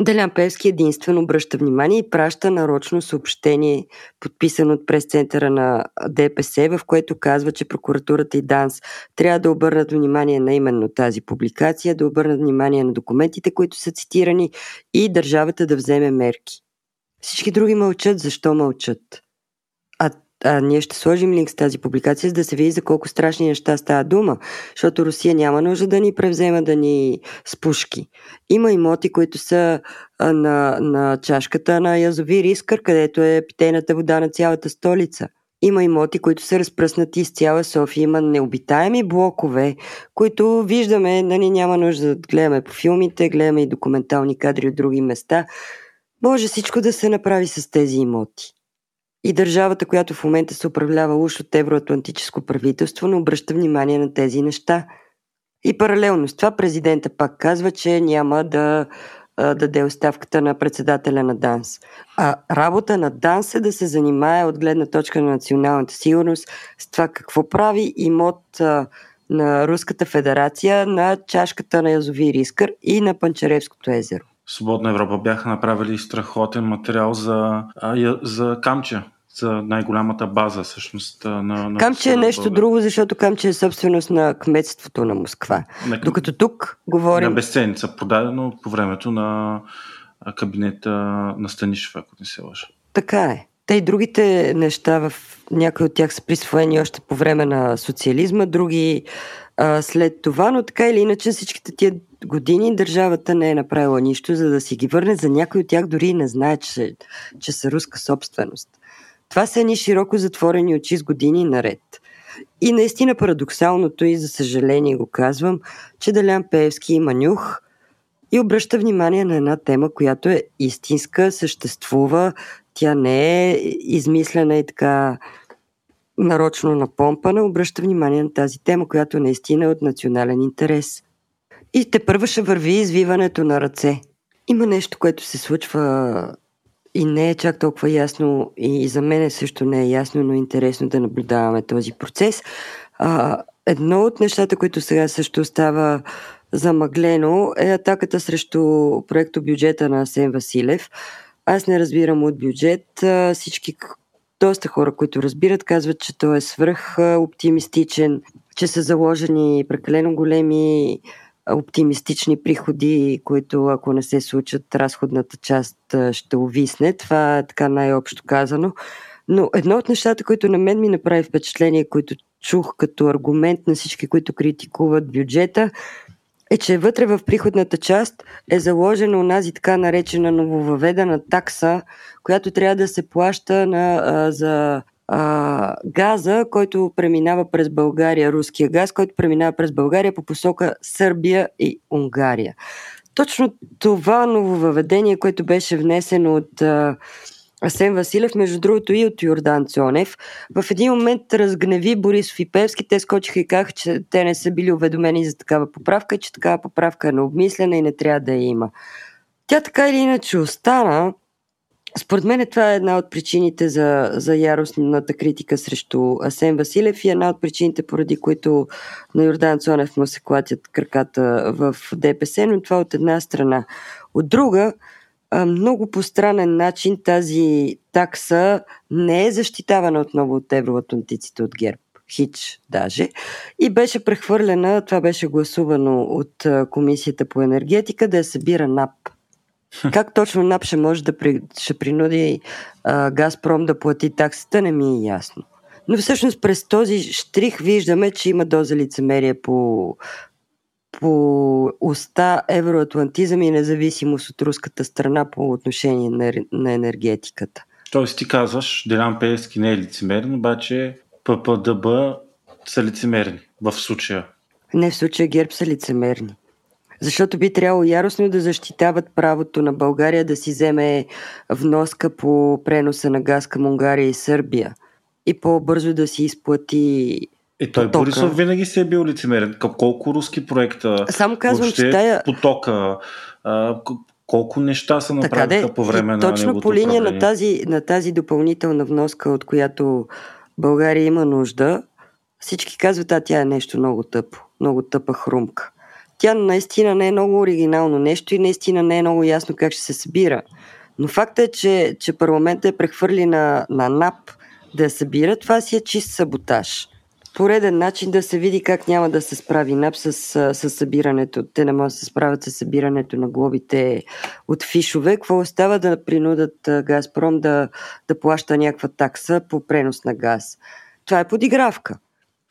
Делян Певски единствено обръща внимание и праща нарочно съобщение, подписано от прес-центъра на ДПС, в което казва, че прокуратурата и ДАНС трябва да обърнат внимание на именно тази публикация, да обърнат внимание на документите, които са цитирани и държавата да вземе мерки. Всички други мълчат. Защо мълчат? А ние ще сложим линк с тази публикация, за да се види за колко страшни неща става дума, защото Русия няма нужда да ни превзема да ни спушки. Има имоти, които са а, на, на чашката на язовир Искър, където е питейната вода на цялата столица. Има имоти, които са разпръснати из цяла София. Има необитаеми блокове, които виждаме, нали, няма нужда да гледаме по филмите, гледаме и документални кадри от други места. Може всичко да се направи с тези имоти. И държавата, която в момента се управлява уж от евроатлантическо правителство, не обръща внимание на тези неща. И паралелно с това президента пак казва, че няма да а, даде оставката на председателя на ДАНС. А работа на ДАНС е да се занимае от гледна точка на националната сигурност с това какво прави имот а, на Руската федерация на чашката на язовир Искър и на Панчаревското езеро. Свободна Европа бяха направили страхотен материал за, а, за Камча, за най-голямата база всъщност на, на Камче е нещо Българ. друго, защото Камче е собственост на кметството на Москва. На, Докато тук говорим... На безценица, продадено по времето на кабинета на Станишев, ако не се лъжа. Така е. Те и другите неща, в някои от тях са присвоени още по време на социализма, други а, след това, но така или иначе всичките тия години държавата не е направила нищо, за да си ги върне. За някои от тях дори не знае, че, че са руска собственост. Това са ни широко затворени очи с години наред. И наистина парадоксалното и за съжаление го казвам, че Делян Пеевски има нюх и обръща внимание на една тема, която е истинска, съществува, тя не е измислена и така нарочно напомпана, обръща внимание на тази тема, която наистина е от национален интерес. И те първо ще върви извиването на ръце. Има нещо, което се случва и не е чак толкова ясно, и за мен също не е ясно, но е интересно да наблюдаваме този процес. А, едно от нещата, които сега също става замъглено, е атаката срещу проекто бюджета на Асен Василев. Аз не разбирам от бюджет. Всички, доста хора, които разбират, казват, че той е свръх оптимистичен, че са заложени прекалено големи оптимистични приходи, които ако не се случат, разходната част ще увисне. Това е така най-общо казано. Но едно от нещата, които на мен ми направи впечатление, които чух като аргумент на всички, които критикуват бюджета, е, че вътре в приходната част е заложена онази така наречена нововъведена такса, която трябва да се плаща на, за а, газа, който преминава през България, руския газ, който преминава през България по посока Сърбия и Унгария. Точно това нововъведение, което беше внесено от а, Асен Василев, между другото и от Йордан Цонев, в един момент разгневи Борисов и Певски. Те скочиха и казаха, че те не са били уведомени за такава поправка, че такава поправка е необмислена и не трябва да я има. Тя така или иначе остана, според мен това е една от причините за, за яростната критика срещу Асен Василев и една от причините, поради които на Йордан Цонев му се клатят краката в ДПС, но това от една страна. От друга, много по странен начин тази такса не е защитавана отново от евроатлантиците от ГЕРБ. Хич даже. И беше прехвърлена, това беше гласувано от Комисията по енергетика, да я събира НАП. Как точно НАП ще може да при, ще принуди а, Газпром да плати таксата, не ми е ясно. Но всъщност през този штрих виждаме, че има доза лицемерие по, по уста евроатлантизъм и независимост от руската страна по отношение на, на енергетиката. Тоест ти казваш, Делян Пеевски не е лицемерен, обаче ППДБ са лицемерни в случая. Не, в случая ГЕРБ са лицемерни. Защото би трябвало яростно да защитават правото на България да си вземе вноска по преноса на газ към Унгария и Сърбия и по-бързо да си изплати и той потока. Борисов винаги си е бил лицемерен. Колко руски проекта Само казвам, че тая... потока, а, колко неща са направиха по време на Точно по линия на тази, на тази допълнителна вноска, от която България има нужда, всички казват, а тя е нещо много тъпо, много тъпа хрумка. Тя наистина не е много оригинално нещо и наистина не е много ясно как ще се събира. Но факта е, че, че парламентът е прехвърли на, на НАП да я събира, това си е чист саботаж. Пореден начин да се види как няма да се справи НАП с, с събирането. Те не могат да се справят с събирането на глобите от фишове. Какво остава да принудат Газпром да, да плаща някаква такса по пренос на газ? Това е подигравка.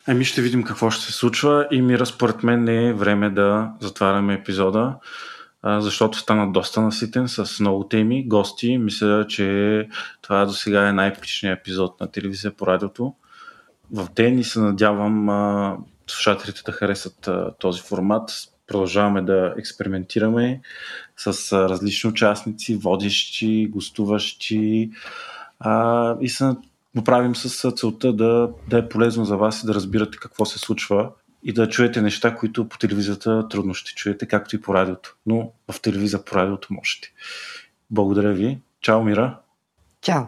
Ами ще видим какво ще се случва и мира според мен не е време да затваряме епизода, защото стана доста наситен с много теми, гости. Мисля, че това до сега е най-епичният епизод на телевизия по радиото. В ден и се надявам слушателите да харесат този формат. Продължаваме да експериментираме с различни участници, водещи, гостуващи и се го правим с целта да, да е полезно за вас и да разбирате какво се случва и да чуете неща, които по телевизията трудно ще чуете, както и по радиото. Но в телевизия по радиото можете. Благодаря ви. Чао, Мира. Чао.